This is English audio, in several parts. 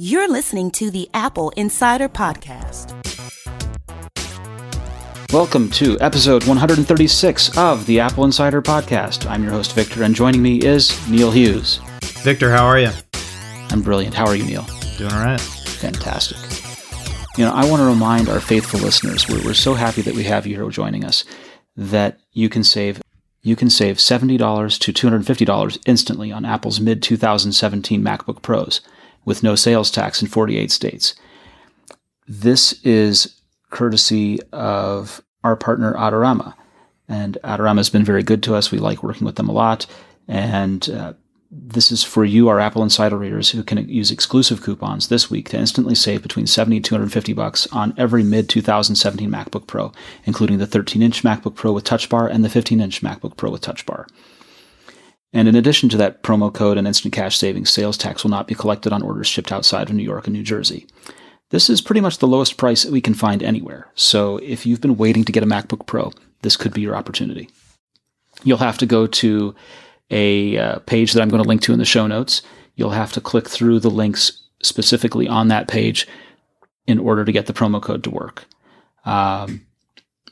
You're listening to the Apple Insider Podcast. Welcome to episode 136 of the Apple Insider Podcast. I'm your host, Victor, and joining me is Neil Hughes. Victor, how are you? I'm brilliant. How are you, Neil? Doing all right. Fantastic. You know, I want to remind our faithful listeners, we're, we're so happy that we have you here joining us, that you can save you can save $70 to $250 instantly on Apple's mid 2017 MacBook Pros with no sales tax in 48 states. This is courtesy of our partner Adorama. And Adorama has been very good to us. We like working with them a lot. And uh, this is for you, our Apple Insider readers, who can use exclusive coupons this week to instantly save between 70 and 250 bucks on every mid 2017 MacBook Pro, including the 13 inch MacBook Pro with Touch Bar and the 15 inch MacBook Pro with Touch Bar. And in addition to that promo code and instant cash savings, sales tax will not be collected on orders shipped outside of New York and New Jersey. This is pretty much the lowest price we can find anywhere. So if you've been waiting to get a MacBook Pro, this could be your opportunity. You'll have to go to a uh, page that I'm going to link to in the show notes. You'll have to click through the links specifically on that page in order to get the promo code to work. Um,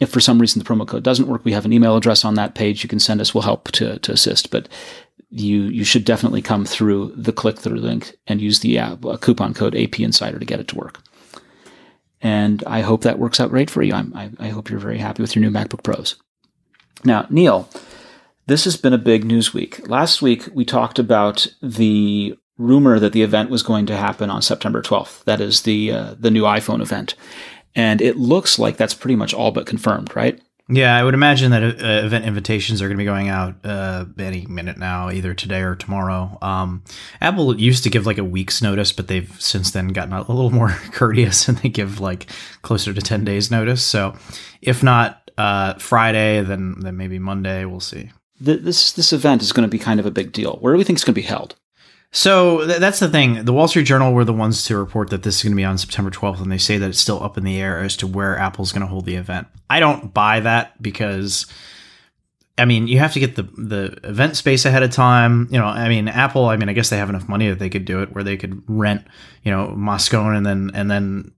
if for some reason the promo code doesn't work, we have an email address on that page you can send us. We'll help to, to assist. But you you should definitely come through the click through link and use the uh, coupon code AP Insider to get it to work. And I hope that works out great for you. I, I hope you're very happy with your new MacBook Pros. Now, Neil, this has been a big news week. Last week we talked about the rumor that the event was going to happen on September 12th. That is the uh, the new iPhone event. And it looks like that's pretty much all but confirmed, right? Yeah, I would imagine that uh, event invitations are going to be going out uh, any minute now, either today or tomorrow. Um, Apple used to give like a week's notice, but they've since then gotten a little more courteous and they give like closer to 10 days notice. So if not uh, Friday, then, then maybe Monday, we'll see. This, this event is going to be kind of a big deal. Where do we think it's going to be held? So th- that's the thing. The Wall Street Journal were the ones to report that this is going to be on September 12th, and they say that it's still up in the air as to where Apple's going to hold the event. I don't buy that because, I mean, you have to get the the event space ahead of time. You know, I mean, Apple. I mean, I guess they have enough money that they could do it, where they could rent, you know, Moscone and then and then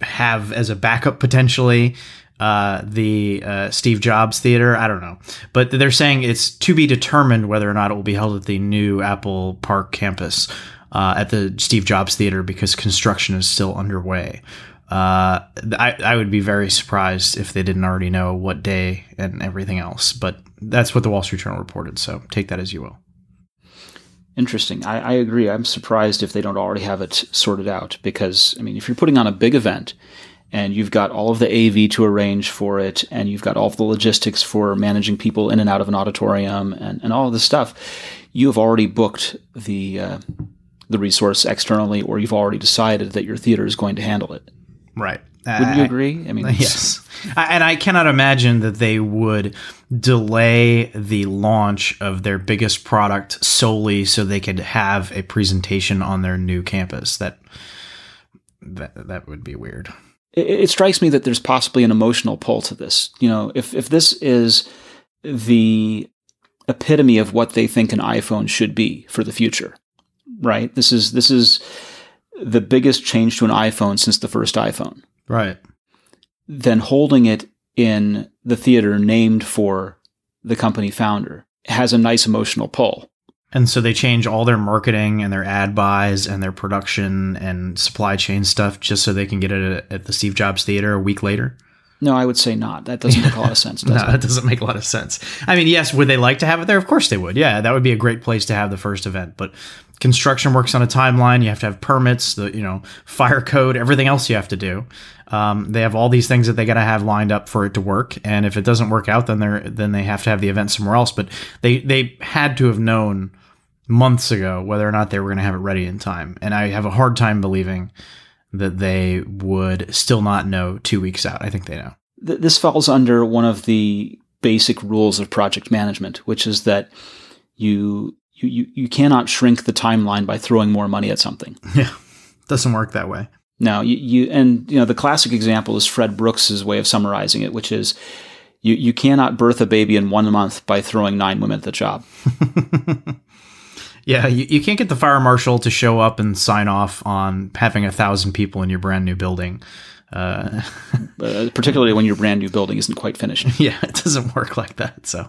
have as a backup potentially uh, the uh, Steve Jobs Theater. I don't know, but they're saying it's to be determined whether or not it will be held at the new Apple Park campus uh, at the Steve Jobs Theater because construction is still underway. Uh, I, I would be very surprised if they didn't already know what day and everything else, but that's what the Wall Street Journal reported. So take that as you will. Interesting. I, I agree. I'm surprised if they don't already have it sorted out because, I mean, if you're putting on a big event, and you've got all of the AV to arrange for it, and you've got all of the logistics for managing people in and out of an auditorium, and, and all of this stuff, you have already booked the uh, the resource externally, or you've already decided that your theater is going to handle it. Right. Would you agree? I mean, yes. and I cannot imagine that they would delay the launch of their biggest product solely so they could have a presentation on their new campus. That that that would be weird it, it strikes me that there's possibly an emotional pull to this. You know, if if this is the epitome of what they think an iPhone should be for the future, right? This is this is the biggest change to an iPhone since the first iPhone. Right. Then holding it in the theater named for the company founder has a nice emotional pull. And so they change all their marketing and their ad buys and their production and supply chain stuff just so they can get it at the Steve Jobs Theater a week later. No, I would say not. That doesn't make a lot of sense. no, it? that doesn't make a lot of sense. I mean, yes, would they like to have it there? Of course they would. Yeah, that would be a great place to have the first event. But construction works on a timeline. You have to have permits, the you know fire code, everything else you have to do. Um, they have all these things that they got to have lined up for it to work. And if it doesn't work out, then they're then they have to have the event somewhere else. But they they had to have known months ago whether or not they were going to have it ready in time. And I have a hard time believing that they would still not know two weeks out. I think they know. This falls under one of the basic rules of project management, which is that you you you cannot shrink the timeline by throwing more money at something. Yeah, doesn't work that way. No, you, you and you know the classic example is Fred Brooks's way of summarizing it, which is you you cannot birth a baby in one month by throwing nine women at the job. Yeah, you, you can't get the fire marshal to show up and sign off on having a thousand people in your brand new building. Uh, uh, particularly when your brand new building isn't quite finished. yeah, it doesn't work like that. So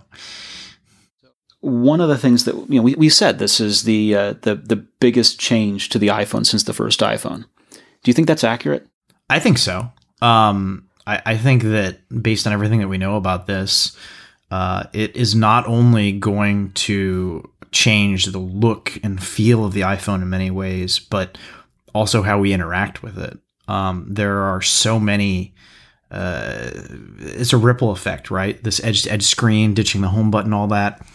one of the things that you know we, we said this is the uh, the the biggest change to the iPhone since the first iPhone. Do you think that's accurate? I think so. Um, I, I think that based on everything that we know about this, uh, it is not only going to change the look and feel of the iPhone in many ways, but also how we interact with it. Um, there are so many. Uh, it's a ripple effect, right? This edge to edge screen, ditching the home button, all that.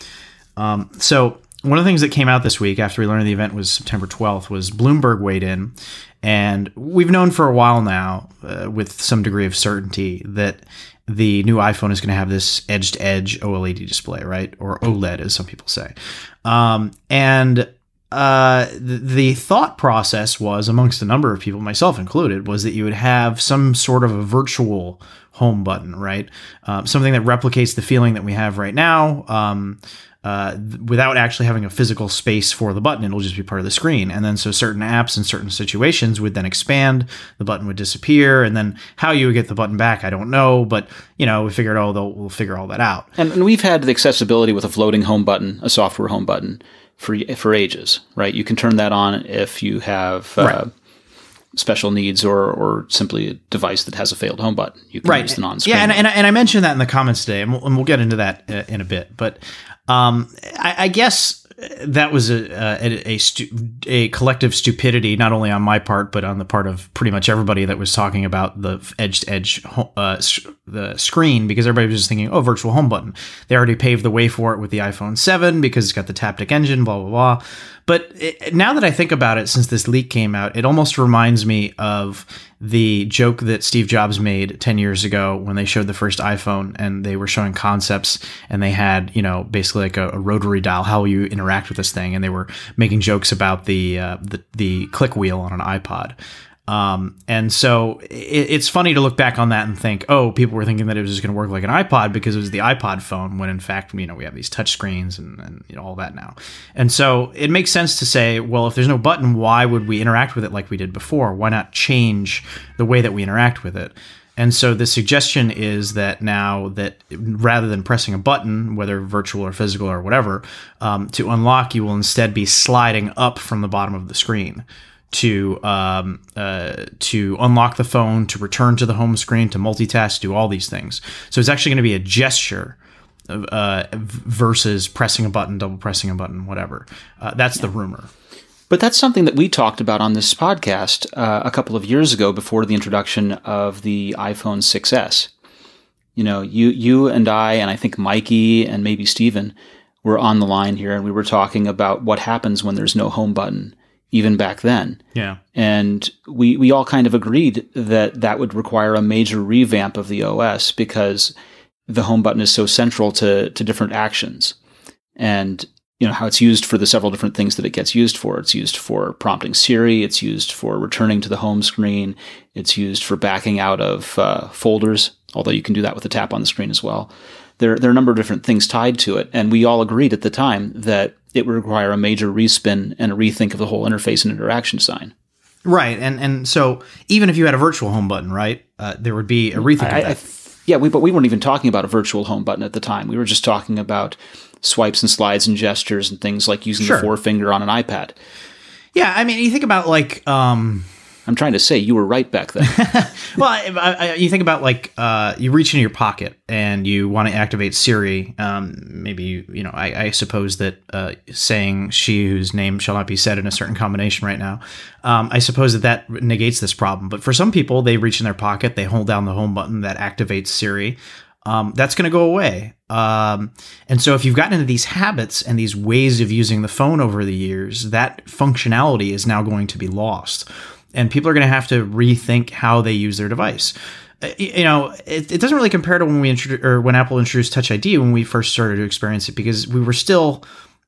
Um, so one of the things that came out this week after we learned the event was September 12th was Bloomberg weighed in, and we've known for a while now, uh, with some degree of certainty, that the new iPhone is going to have this edge to edge OLED display, right? Or OLED, as some people say. Um, and uh, the, the thought process was, amongst a number of people, myself included, was that you would have some sort of a virtual home button, right? Um, something that replicates the feeling that we have right now. Um, uh, without actually having a physical space for the button. It'll just be part of the screen. And then so certain apps in certain situations would then expand, the button would disappear, and then how you would get the button back, I don't know. But you know, we figured, oh, we'll figure all that out. And, and we've had the accessibility with a floating home button, a software home button for for ages, right? You can turn that on if you have. Uh, right special needs or or simply a device that has a failed home button. You can right. use the non-screen. Yeah, and, and, and I mentioned that in the comments today, and we'll, and we'll get into that uh, in a bit. But um, I, I, guess that was a a, a, stu- a, collective stupidity, not only on my part, but on the part of pretty much everybody that was talking about the edge to edge the screen, because everybody was just thinking, oh, virtual home button. They already paved the way for it with the iPhone 7 because it's got the Taptic engine, blah blah blah. But it, now that I think about it, since this leak came out, it almost reminds me of the joke that Steve Jobs made 10 years ago when they showed the first iPhone and they were showing concepts and they had, you know, basically like a, a rotary dial, how you interact with this thing. And they were making jokes about the, uh, the, the click wheel on an iPod. Um, and so it, it's funny to look back on that and think, oh, people were thinking that it was just going to work like an iPod because it was the iPod phone, when in fact, you know, we have these touch screens and, and you know, all that now. And so it makes sense to say, well, if there's no button, why would we interact with it like we did before? Why not change the way that we interact with it? And so the suggestion is that now that rather than pressing a button, whether virtual or physical or whatever, um, to unlock, you will instead be sliding up from the bottom of the screen to um, uh, to unlock the phone, to return to the home screen, to multitask, do all these things. So it's actually going to be a gesture uh, versus pressing a button, double pressing a button, whatever. Uh, that's the rumor. But that's something that we talked about on this podcast uh, a couple of years ago before the introduction of the iPhone 6s. You know, you you and I, and I think Mikey and maybe Steven were on the line here, and we were talking about what happens when there's no home button even back then. Yeah. And we, we all kind of agreed that that would require a major revamp of the OS because the home button is so central to, to different actions. And you know how it's used for the several different things that it gets used for. It's used for prompting Siri. It's used for returning to the home screen. It's used for backing out of uh, folders, although you can do that with a tap on the screen as well. There, there are a number of different things tied to it, and we all agreed at the time that it would require a major respin and a rethink of the whole interface and interaction design. Right, and and so even if you had a virtual home button, right, uh, there would be a rethink. I, I, yeah, we, but we weren't even talking about a virtual home button at the time. We were just talking about swipes and slides and gestures and things like using sure. the forefinger on an iPad. Yeah, I mean, you think about like um, I'm trying to say you were right back then. well, I, I, you think about like uh, you reach into your pocket and you want to activate Siri. Um, maybe you, you know, I, I suppose that uh, saying "she whose name shall not be said" in a certain combination right now, um, I suppose that that negates this problem. But for some people, they reach in their pocket, they hold down the home button that activates Siri. Um, that's going to go away. Um, and so, if you've gotten into these habits and these ways of using the phone over the years, that functionality is now going to be lost and people are going to have to rethink how they use their device. Uh, you know, it, it doesn't really compare to when we introduced or when Apple introduced Touch ID when we first started to experience it because we were still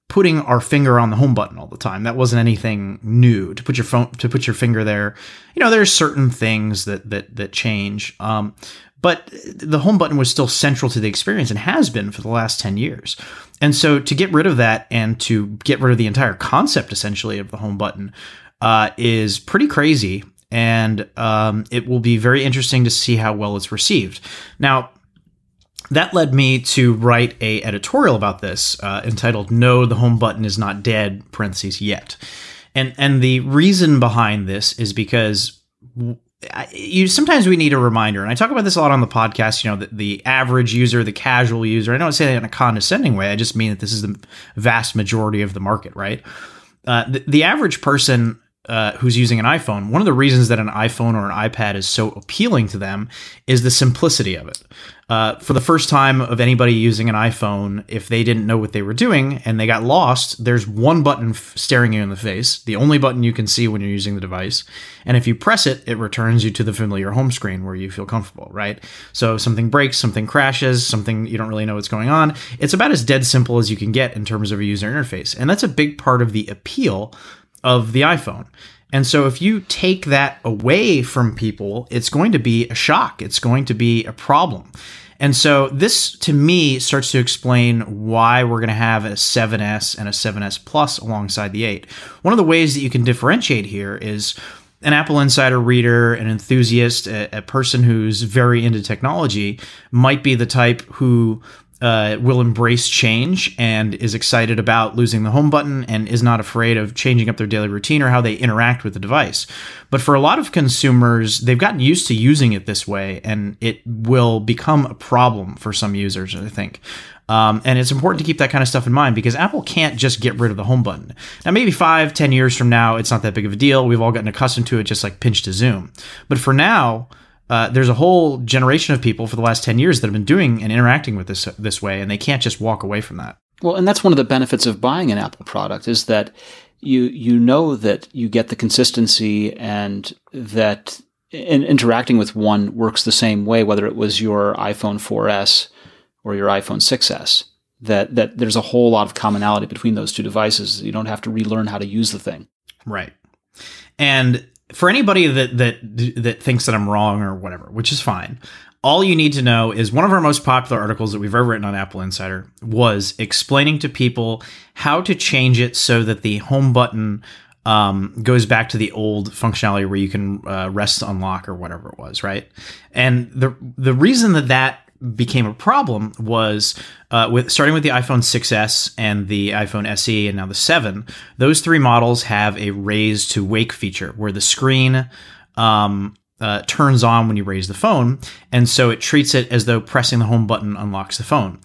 putting our finger on the home button all the time. That wasn't anything new to put your phone to put your finger there. You know, there's certain things that that that change. Um, but the home button was still central to the experience and has been for the last 10 years. And so to get rid of that and to get rid of the entire concept essentially of the home button uh, is pretty crazy. And um, it will be very interesting to see how well it's received. Now, that led me to write a editorial about this uh, entitled "No, the home button is not dead." Parentheses yet, and and the reason behind this is because you sometimes we need a reminder, and I talk about this a lot on the podcast. You know, the, the average user, the casual user. I don't say that in a condescending way. I just mean that this is the vast majority of the market, right? Uh, the, the average person uh, who's using an iPhone, one of the reasons that an iPhone or an iPad is so appealing to them is the simplicity of it. Uh, for the first time of anybody using an iPhone, if they didn't know what they were doing and they got lost, there's one button f- staring you in the face, the only button you can see when you're using the device. And if you press it, it returns you to the familiar home screen where you feel comfortable, right? So something breaks, something crashes, something you don't really know what's going on, it's about as dead simple as you can get in terms of a user interface. And that's a big part of the appeal of the iPhone. And so if you take that away from people, it's going to be a shock. It's going to be a problem. And so this to me starts to explain why we're going to have a 7S and a 7S Plus alongside the 8. One of the ways that you can differentiate here is an Apple Insider reader, an enthusiast, a, a person who's very into technology might be the type who uh, will embrace change and is excited about losing the home button and is not afraid of changing up their daily routine or how they interact with the device. But for a lot of consumers, they've gotten used to using it this way, and it will become a problem for some users, I think. Um, and it's important to keep that kind of stuff in mind because Apple can't just get rid of the home button. Now, maybe five, ten years from now, it's not that big of a deal. We've all gotten accustomed to it, just like pinch to zoom. But for now, uh, there's a whole generation of people for the last 10 years that have been doing and interacting with this this way and they can't just walk away from that. Well and that's one of the benefits of buying an apple product is that you you know that you get the consistency and that in, interacting with one works the same way whether it was your iphone 4s or your iphone 6s that that there's a whole lot of commonality between those two devices. You don't have to relearn how to use the thing. Right. And for anybody that that that thinks that I'm wrong or whatever, which is fine. All you need to know is one of our most popular articles that we've ever written on Apple Insider was explaining to people how to change it so that the home button um, goes back to the old functionality where you can uh, rest unlock or whatever it was, right? And the the reason that that became a problem was uh, with starting with the iPhone 6s and the iPhone SE and now the 7. Those three models have a raise to wake feature where the screen um, uh, turns on when you raise the phone, and so it treats it as though pressing the home button unlocks the phone.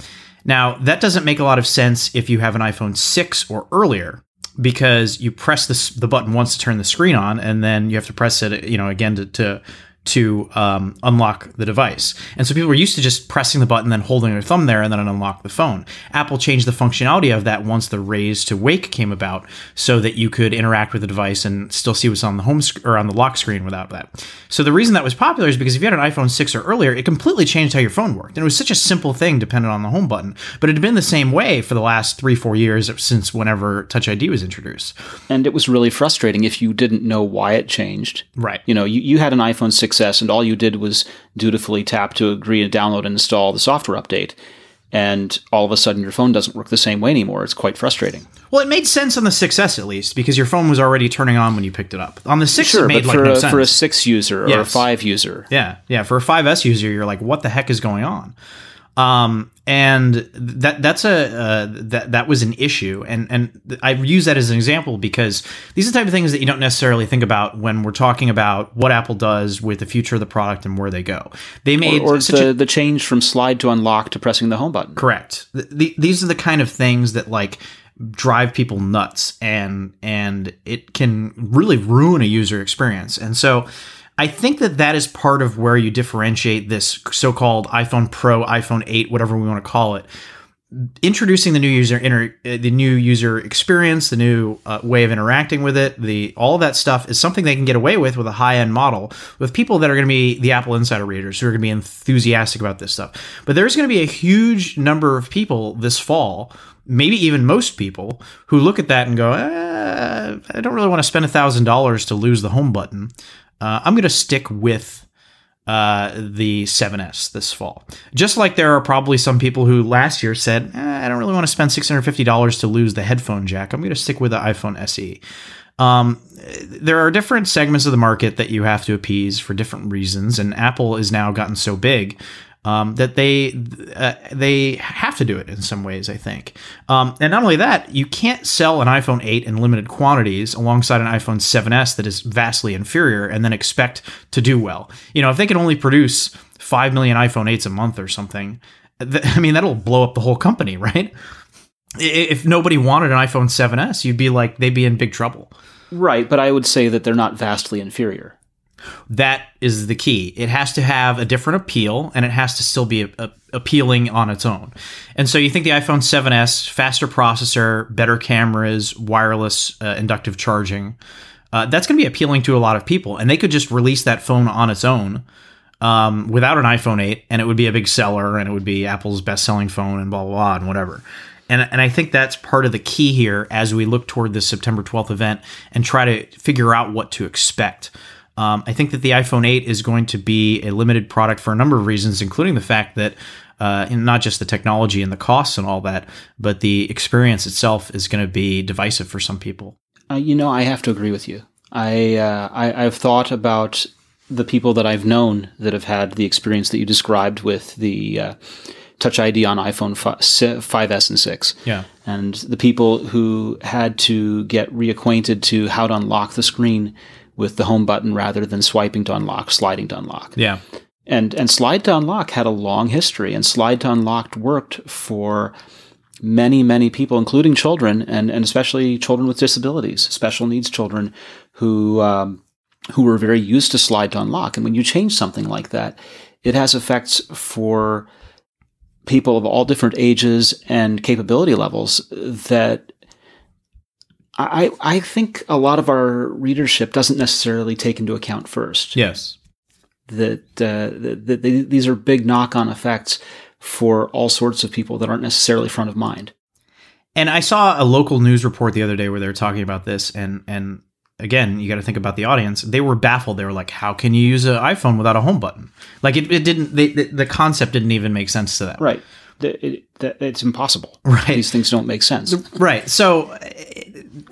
Now that doesn't make a lot of sense if you have an iPhone 6 or earlier because you press the, the button once to turn the screen on and then you have to press it you know again to, to to um, unlock the device. And so people were used to just pressing the button, then holding their thumb there, and then unlock the phone. Apple changed the functionality of that once the raise to wake came about, so that you could interact with the device and still see what's on the home sc- or on the lock screen without that. So the reason that was popular is because if you had an iPhone 6 or earlier, it completely changed how your phone worked. And it was such a simple thing dependent on the home button. But it had been the same way for the last three, four years since whenever Touch ID was introduced. And it was really frustrating if you didn't know why it changed. Right. You know, you, you had an iPhone 6 success, and all you did was dutifully tap to agree to download and install the software update. And all of a sudden, your phone doesn't work the same way anymore. It's quite frustrating. Well, it made sense on the 6S at least because your phone was already turning on when you picked it up. On the 6, sure, it made but like for, no a, sense. for a 6 user or Yes. a 5 user, Yeah, yeah. For a 5S user, you're like, what the heck is going on? Um, and that that's a uh, that that was an issue, and and I use that as an example because these are the type of things that you don't necessarily think about when we're talking about what Apple does with the future of the product and where they go. They made or, or such the, a, the change from slide to unlock to pressing the home button. correct. Th- the- these are the kind of things that like drive people nuts, and and it can really ruin a user experience, and so. I think that that is part of where you differentiate this so-called iPhone Pro, iPhone 8, whatever we want to call it. Introducing the new user inter, uh, the new user experience, the new uh, way of interacting with it, the all that stuff is something they can get away with with a high-end model with people that are going to be the Apple Insider readers who are going to be enthusiastic about this stuff. But there's going to be a huge number of people this fall maybe even most people who look at that and go, eh, I don't really want to spend a thousand dollars to lose the home button. Uh, I'm going to stick with uh, the 7S this fall. Just like there are probably some people who last year said, eh, I don't really want to spend $650 to lose the headphone jack. I'm going to stick with the iPhone SE. Um, there are different segments of the market that you have to appease for different reasons, and Apple has now gotten so big um, that they uh, they have to do it in some ways. I think, um, and not only that, you can't sell an iPhone 8 in limited quantities alongside an iPhone 7s that is vastly inferior, and then expect to do well. You know, if they can only produce five million iPhone 8s a month or something, th- I mean, that'll blow up the whole company, right? If nobody wanted an iPhone 7s, you'd be like, they'd be in big trouble. Right, but I would say that they're not vastly inferior. That is the key. It has to have a different appeal and it has to still be a, a, appealing on its own. And so you think the iPhone 7S, faster processor, better cameras, wireless uh, inductive charging, uh, that's going to be appealing to a lot of people. And they could just release that phone on its own um, without an iPhone 8 and it would be a big seller and it would be Apple's best selling phone and blah, blah, blah, and whatever. And, and I think that's part of the key here as we look toward this September 12th event and try to figure out what to expect. Um, I think that the iPhone 8 is going to be a limited product for a number of reasons, including the fact that uh, not just the technology and the costs and all that, but the experience itself is going to be divisive for some people. Uh, you know, I have to agree with you. I, uh, I I've thought about the people that I've known that have had the experience that you described with the uh, Touch ID on iPhone 5, 5S and 6. Yeah. And the people who had to get reacquainted to how to unlock the screen with the home button rather than swiping to unlock, sliding to unlock. Yeah. And and slide to unlock had a long history, and slide to unlock worked for many many people, including children, and and especially children with disabilities, special needs children, who um, who were very used to slide to unlock. And when you change something like that, it has effects for people of all different ages and capability levels that I, I think a lot of our readership doesn't necessarily take into account first. Yes. That, uh, that, they, these are big knock on effects for all sorts of people that aren't necessarily front of mind. And I saw a local news report the other day where they were talking about this, and and again, you got to think about the audience. They were baffled. They were like, "How can you use an iPhone without a home button?" Like it, it didn't. They, the, the concept didn't even make sense to them. Right. It, it, it's impossible. Right. These things don't make sense. Right. So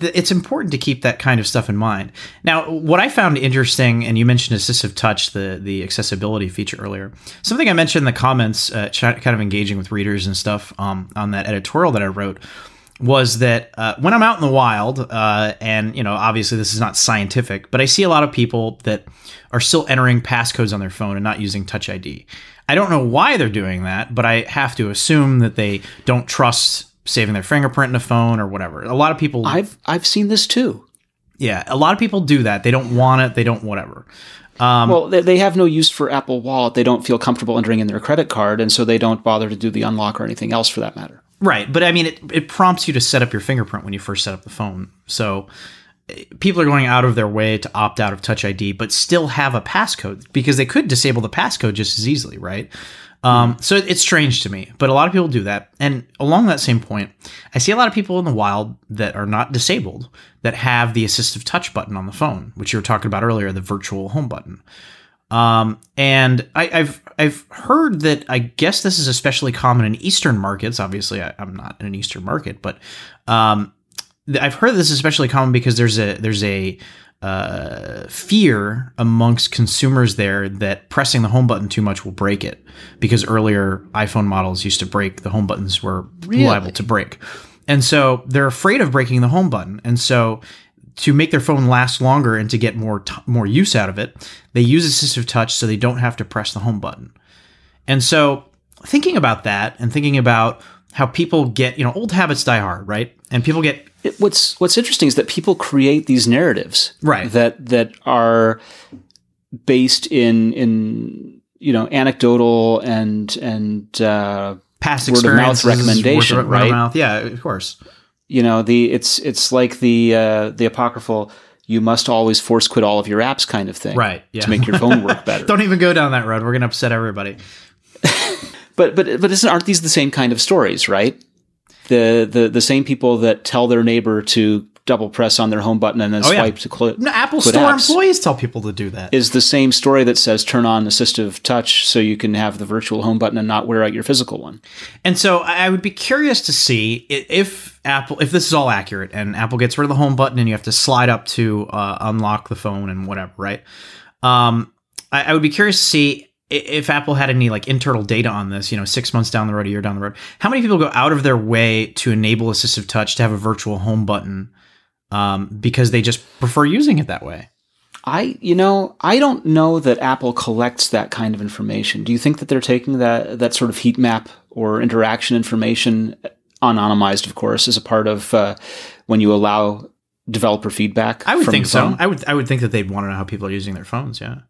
it's important to keep that kind of stuff in mind. Now, what I found interesting, and you mentioned assistive touch, the the accessibility feature earlier. Something I mentioned in the comments, uh, kind of engaging with readers and stuff um, on that editorial that I wrote, was that uh, when I'm out in the wild, uh, and you know, obviously this is not scientific, but I see a lot of people that are still entering passcodes on their phone and not using Touch ID. I don't know why they're doing that, but I have to assume that they don't trust saving their fingerprint in a phone or whatever. A lot of people I've I've seen this too. Yeah, a lot of people do that. They don't want it. They don't whatever. Um, well, they, they have no use for Apple Wallet. They don't feel comfortable entering in their credit card, and so they don't bother to do the unlock or anything else for that matter. Right, but I mean, it, it prompts you to set up your fingerprint when you first set up the phone. So eh, people are going out of their way to opt out of Touch ID, but still have a passcode because they could disable the passcode just as easily, right? Um, so it's strange to me, but a lot of people do that. And along that same point, I see a lot of people in the wild that are not disabled that have the assistive touch button on the phone, which you were talking about earlier, the virtual home button. Um, and I, have I've heard that I guess this is especially common in Eastern markets. Obviously, I, am not in an Eastern market, but um, I've heard this is especially common because there's a there's a uh, fear amongst consumers there that pressing the home button too much will break it because earlier iPhone models used to break the home buttons were really? liable to break. And so they're afraid of breaking the home button. And so to make their phone last longer and to get more t- more use out of it, they use assistive touch so they don't have to press the home button. And so thinking about that and thinking about how people get, you know, old habits die hard, right? And people get it, what's what's interesting is that people create these narratives, right? That that are based in in you know anecdotal and and uh, past word of mouth recommendation, word, right? mouth. Yeah, of course. You know the it's it's like the uh, the apocryphal you must always force quit all of your apps kind of thing, right? Yeah. to make your phone work better. Don't even go down that road. We're gonna upset everybody. But but but isn't aren't these the same kind of stories, right? the, the the same people that tell their neighbor to double press on their home button and then Oh, yeah. swipe to close. No, Apple Store apps. employees tell people to do that. Is the same story that says turn on assistive touch so you can have the virtual home button and not wear out your physical one. And so I would be curious to see if Apple, if this is all accurate, and Apple gets rid of the home button, and you have to slide up to uh, unlock the phone and whatever, right? Um, I, I would be curious to see if Apple had any like internal data on this. You know, six months down the road, a year down the road, how many people go out of their way to enable assistive touch to have a virtual home button um, because they just prefer using it that way? I, you know, I don't know that Apple collects that kind of information. Do you think that they're taking that that sort of heat map or interaction information, anonymized, of course, as a part of uh, when you allow developer feedback? I would think so. I would. I would think that they'd want to know how people are using their phones. Yeah.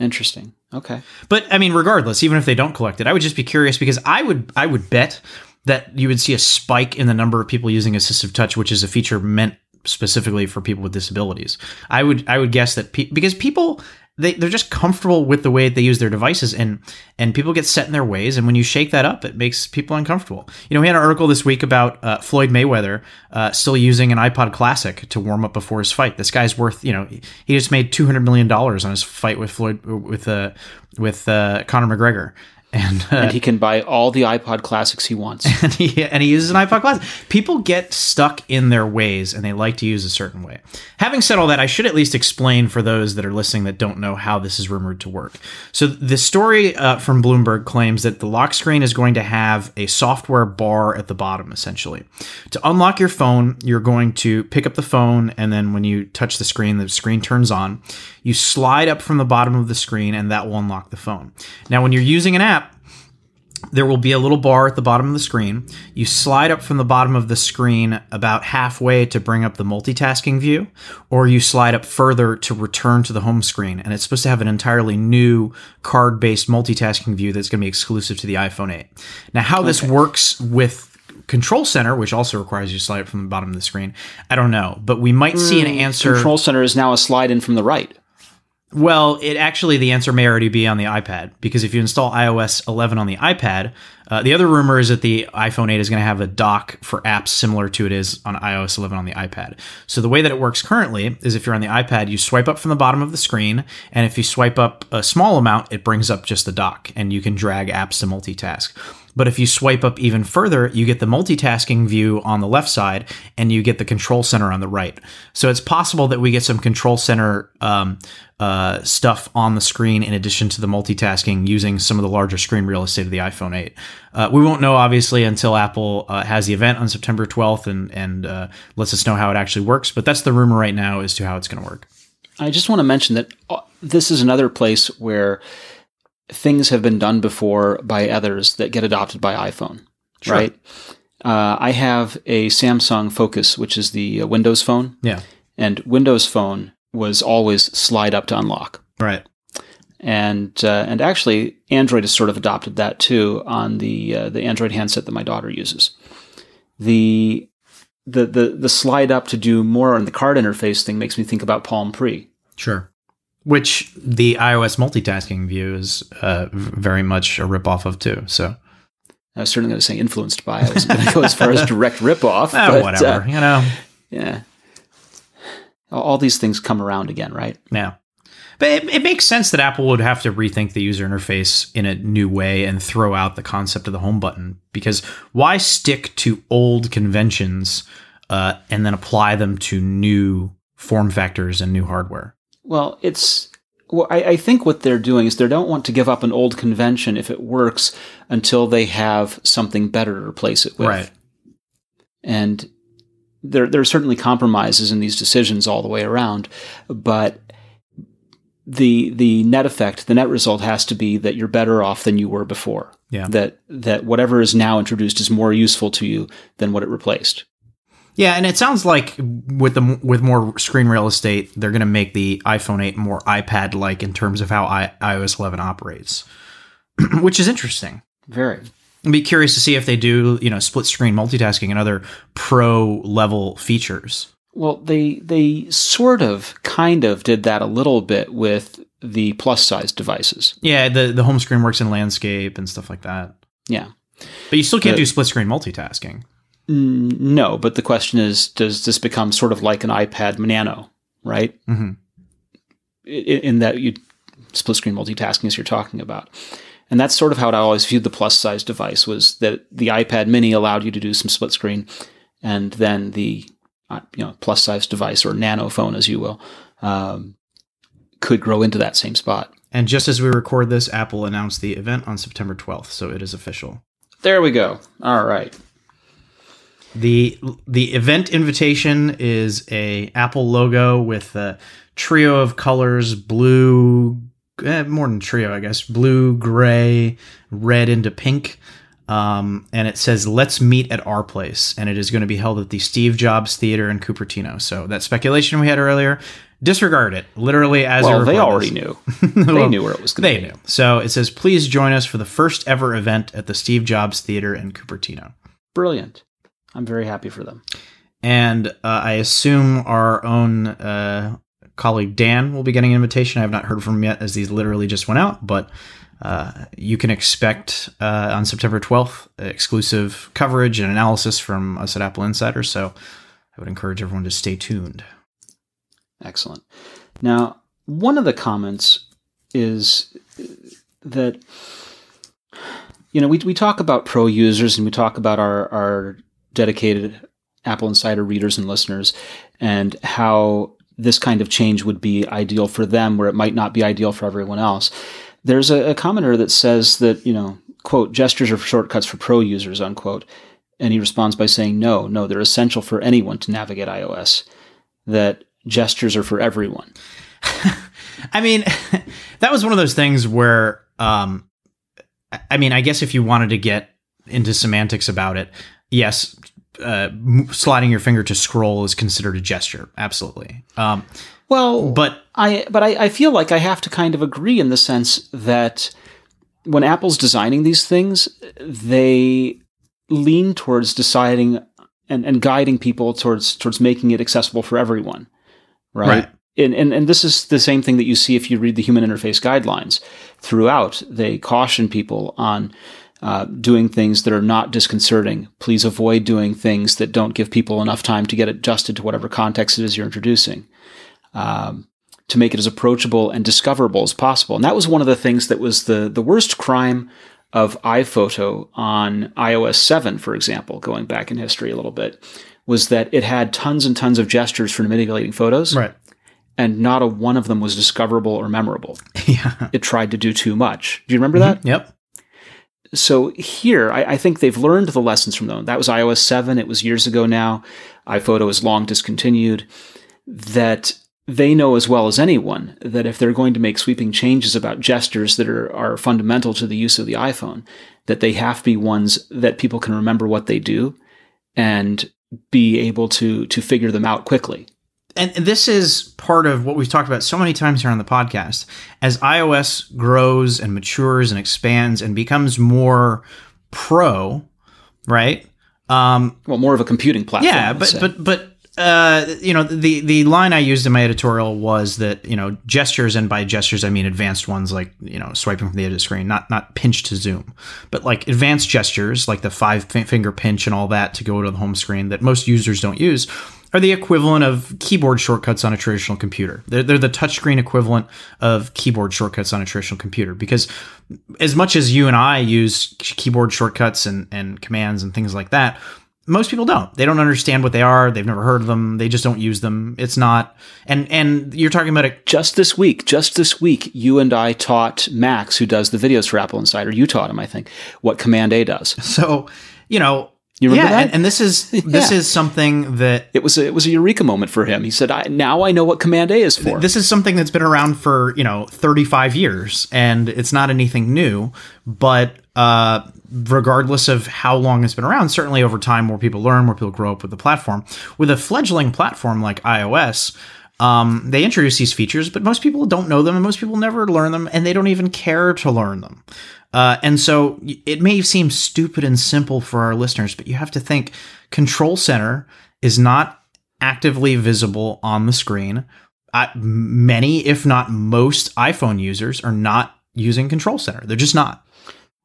Interesting. Okay. But I mean, regardless, even if they don't collect it, I would just be curious because I would I would bet that you would see a spike in the number of people using assistive touch, which is a feature meant specifically for people with disabilities. I would I would guess that pe- because people they they're just comfortable with the way they use their devices and and people get set in their ways and when you shake that up it makes people uncomfortable. You know, we had an article this week about uh, Floyd Mayweather uh, still using an iPod Classic to warm up before his fight. This guy's worth, you know, he just made 200 million dollars on his fight with Floyd with uh with uh, Conor McGregor. And, uh, And he can buy all the iPod classics he wants. and he and he uses an iPod Classic. People get stuck in their ways, and they like to use a certain way. Having said all that, I should at least explain for those that are listening that don't know how this is rumored to work. So the story uh, from Bloomberg claims that the lock screen is going to have a software bar at the bottom, essentially. To unlock your phone, you're going to pick up the phone, and then when you touch the screen, the screen turns on. You slide up from the bottom of the screen, and that will unlock the phone. Now, when you're using an app there will be a little bar at the bottom of the screen. You slide up from the bottom of the screen about halfway to bring up the multitasking view, or you slide up further to return to the home screen. And it's supposed to have an entirely new card based multitasking view that's going to be exclusive to the iPhone 8. Now, how this works with Control Center, which also requires you to slide up from the bottom of the screen, I don't know. But we might see an hmm, answer. Control Center is now a slide in from the right. Well, it actually the answer may already be on the iPad because if you install iOS 11 on the iPad, uh, the other rumor is that the iPhone 8 is going to have a dock for apps similar to it is on iOS 11 on the iPad. So the way that it works currently is if you're on the iPad, you swipe up from the bottom of the screen, and if you swipe up a small amount, it brings up just the dock, and you can drag apps to multitask. But if you swipe up even further, you get the multitasking view on the left side and you get the control center on the right. So it's possible that we get some control center um, uh, stuff on the screen in addition to the multitasking using some of the larger screen real estate of the iPhone 8. Uh, we won't know, obviously, until Apple uh, has the event on September 12th and, and uh, lets us know how it actually works. But that's the rumor right now as to how it's going to work. I just want to mention that uh, this is another place where things have been done before by others that get adopted by iPhone, Sure. right? Uh, I have a Samsung Focus, which is the uh, Windows phone, Yeah. and Windows phone was always slide up to unlock. Right. and uh, and actually Android has sort of adopted that too on the uh, the Android handset that my daughter uses. The the the the slide up to do more on the card interface thing makes me think about Palm Pre. Sure. Which the iOS multitasking view is uh, very much a ripoff of too. So I was certainly going to say influenced by. I wasn't going to go as far as direct ripoff. Ah, but, whatever, uh, you know. yeah. All all these things come around again, right? Yeah. But it, it makes sense that Apple would have to rethink the user interface in a new way and throw out the concept of the home button because why stick to old conventions uh, and then apply them to new form factors and new hardware? Well, it's. Well, I, I think what they're doing is they don't want to give up an old convention if it works until they have something better to replace it with. Right. And there, there are certainly compromises in these decisions all the way around, but the the net effect, the net result has to be that you're better off than you were before. Yeah. That that whatever is now introduced is more useful to you than what it replaced. Yeah, and it sounds like with the with more screen real estate, they're going to make the iPhone 8 more iPad-like in terms of how I, iOS 11 operates, which is interesting. Very. I'd be curious to see if they do, you know, split screen multitasking and other pro level features. Well, they they sort of kind of did that a little bit with the plus size devices. Yeah, the the home screen works in landscape and stuff like that. Yeah. But you still can't The- do split screen multitasking. N- No, but the question is, does this become sort of like an iPad Nano, right? hmm I- In that you split screen multitasking as you're talking about. And that's sort of how I always viewed the plus size device was that the iPad mini allowed you to do some split screen and then the uh, you know plus size device or nano phone as you will um, could grow into that same spot. And just as we record this, Apple announced the event on September 12th, so it is official. There we go. All right. The the event invitation is a Apple logo with a trio of colors: blue, eh, more than trio, I guess. Blue, gray, red into pink. Um, and it says "Let's meet at our place," and it is going to be held at the Steve Jobs Theater in Cupertino. So that speculation we had earlier, disregard it. Literally, as Well, they already this. knew. They Well, knew where it was going They be. knew. So it says, "Please join us for the first ever event at the Steve Jobs Theater in Cupertino." Brilliant. I'm very happy for them. And uh, I assume our own uh, colleague Dan will be getting an invitation. I have not heard from him yet, as these literally just went out. But uh, you can expect uh, on September 12th exclusive coverage and analysis from us at Apple Insider. So I would encourage everyone to stay tuned. Excellent. Now, one of the comments is that you know we we talk about pro users and we talk about our our dedicated Apple Insider readers and listeners and how this kind of change would be ideal for them where it might not be ideal for everyone else. There's a, a commenter that says that, you know, quote, gestures are shortcuts for pro users, unquote. And he responds by saying, no, no, they're essential for anyone to navigate iOS. That gestures are for everyone. I mean, that was one of those things where, um, I- I mean, I guess if you wanted to get into semantics about it, yes, uh, sliding your finger to scroll is considered a gesture. Absolutely. Um, Well, but I but I, I feel like I have to kind of agree in the sense that when Apple's designing these things, they lean towards deciding and, and guiding people towards towards making it accessible for everyone. Right. Right. And, and and this is the same thing that you see if you read the human interface guidelines. Throughout, they caution people on uh, doing things that are not disconcerting. Please avoid doing things that don't give people enough time to get adjusted to whatever context it is you're introducing um, to make it as approachable and discoverable as possible. And that was one of the things that was the the worst crime of iPhoto on iOS 7, for example, going back in history a little bit, was that it had tons and tons of gestures for manipulating photos, right. and not a one of them was discoverable or memorable. Yeah. It tried to do too much. Do you remember that? Yep. So here, I, I think they've learned the lessons from them. That was iOS 7. It was years ago now. iPhoto is long discontinued. That they know as well as anyone that if they're going to make sweeping changes about gestures that are, are fundamental to the use of the iPhone, that they have to be ones that people can remember what they do and be able to to figure them out quickly. And this is part of what we've talked about so many times here on the podcast. As iOS grows and matures and expands and becomes more pro, right? Um, Well, more of a computing platform. yeah, but but but uh, you know the the line I used in my editorial was that you know gestures and by gestures I mean advanced ones like you know swiping from the edge of the screen, not not pinch to zoom, but like advanced gestures like the five finger pinch and all that to go to the home screen that most users don't use are the equivalent of keyboard shortcuts on a traditional computer. They're, they're the touchscreen equivalent of keyboard shortcuts on a traditional computer because as much as you and I use keyboard shortcuts and, and commands and things like that, most people don't. They don't understand what they are. They've never heard of them. They just don't use them. It's not. And and you're talking about a just this week, just this week, you and I taught Max, who does the videos for Apple Insider, you taught him, I think, what Command A does. so you know. You remember yeah, that? And, and this is this Yeah. is something that It was a, it was a eureka moment for him. He said, I, "Now I know what Command A is for." this is something that's been around for you know 35 years and it's not anything new but uh, regardless of how long it's been around certainly over time more people learn more people grow up with the platform with a fledgling platform like ios um, they introduce these features but most people don't know them and most people never learn them and they don't even care to learn them uh, and so it may seem stupid and simple for our listeners but you have to think control center is not actively visible on the screen uh, many, if not most, iPhone users are not using Control Center. They're just not.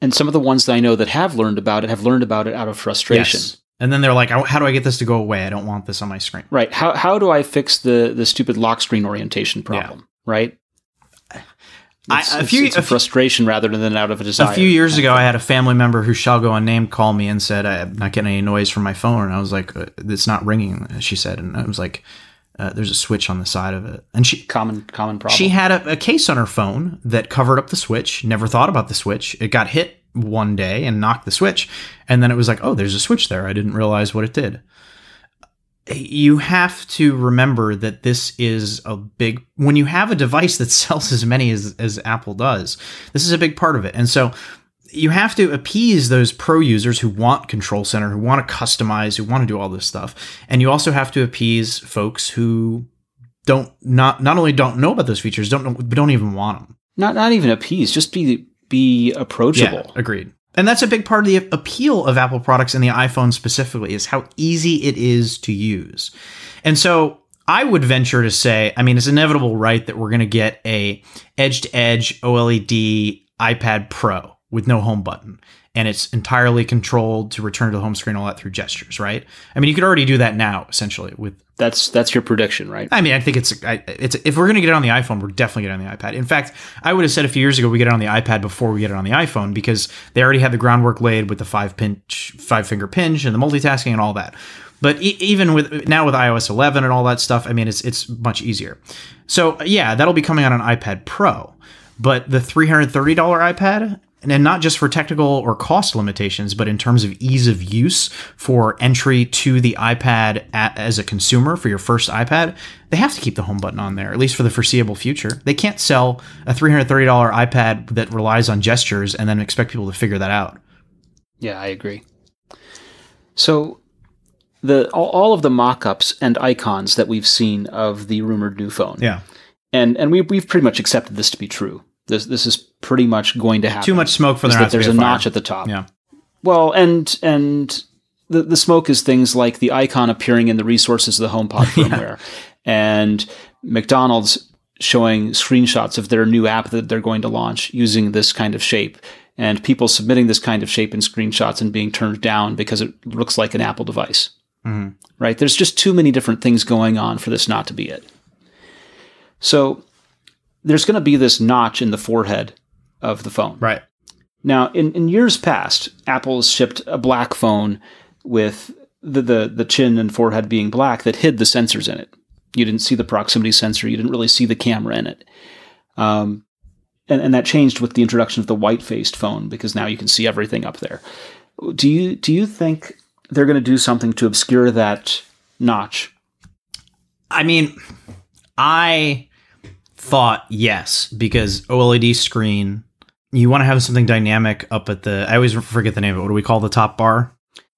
and some of the ones that I know that have learned about it have learned about it out of frustration. Yes. And then they're like, "How do I get this to go away? I don't want this on my screen." Right. How how do I fix the the stupid lock screen orientation problem? Right. I- It's, a few- it's a, a few- frustration rather than out of a desire. A few years ago, I had a family member who shall go unnamed call me and said, "I'm not getting any noise from my phone." And I was like, uh, "It's not ringing." She said, and I was like, uh, "There's a switch on the side of it." And she common common problem. she had a, a case on her phone that covered up the switch. Never thought about the switch. It got hit one day and knocked the switch, and then it was like, "Oh, there's a switch there." I didn't realize what it did. You have to remember that this is a big when you have a device that sells as many as, as Apple does. This is a big part of it, and so you have to appease those pro users who want control center, who want to customize, who want to do all this stuff, and you also have to appease folks who don't not not only don't know about those features, don't know, but don't even want them. not not even appease, just be be approachable. agreed. And that's a big part of the appeal of Apple products and the iPhone specifically is how easy it is to use. And so I would venture to say, I mean, it's inevitable, right, that we're going to get a edge-to-edge OLED iPad Pro with no home button, and it's entirely controlled to return to the home screen, all that through gestures, right? I mean, you could already do that now, essentially, with That's that's your prediction, right? I mean, I think it's I, it's if we're gonna get it on the iPhone, we're definitely getting it on the iPad. In fact, I would have said a few years ago we get it on the iPad before we get it on the iPhone because they already had the groundwork laid with the five pinch, five finger pinch, and the multitasking and all that. But e- even with now with iOS 11 and all that stuff, I mean, it's it's much easier. So yeah, that'll be coming out on iPad Pro. But the $330 iPad, and not just for technical or cost limitations, but in terms of ease of use for entry to the iPad at, as a consumer for your first iPad, they have to keep the home button on there, at least for the foreseeable future. They can't sell a $330 iPad that relies on gestures and then expect people to figure that out. Yeah, I agree. So the all, all of the mock-ups and icons that we've seen of the rumored new phone. Yeah. And and we we've pretty much accepted this to be true. This this is pretty much going to happen. Too much smoke for that there's a a notch at the top. Yeah. Well, and and the the smoke is things like the icon appearing in the resources of the HomePod firmware, and McDonald's showing screenshots of their new app that they're going to launch using this kind of shape, and people submitting this kind of shape in screenshots and being turned down because it looks like an Apple device. Mhm. Right? There's just too many different things going on for this not to be it. So there's going to be this notch in the forehead of the phone. Right. Now, in, in years past, Apple has shipped a black phone with the, the, the chin and forehead being black that hid the sensors in it. You didn't see the proximity sensor, you didn't really see the camera in it. Um, and, and that changed with the introduction of the white faced phone because now you can see everything up there. Do you, do you think they're going to do something to obscure that notch? I mean, I thought yes because OLED screen. You want to have something dynamic up at the. I always forget the name of it. What do we call the top bar?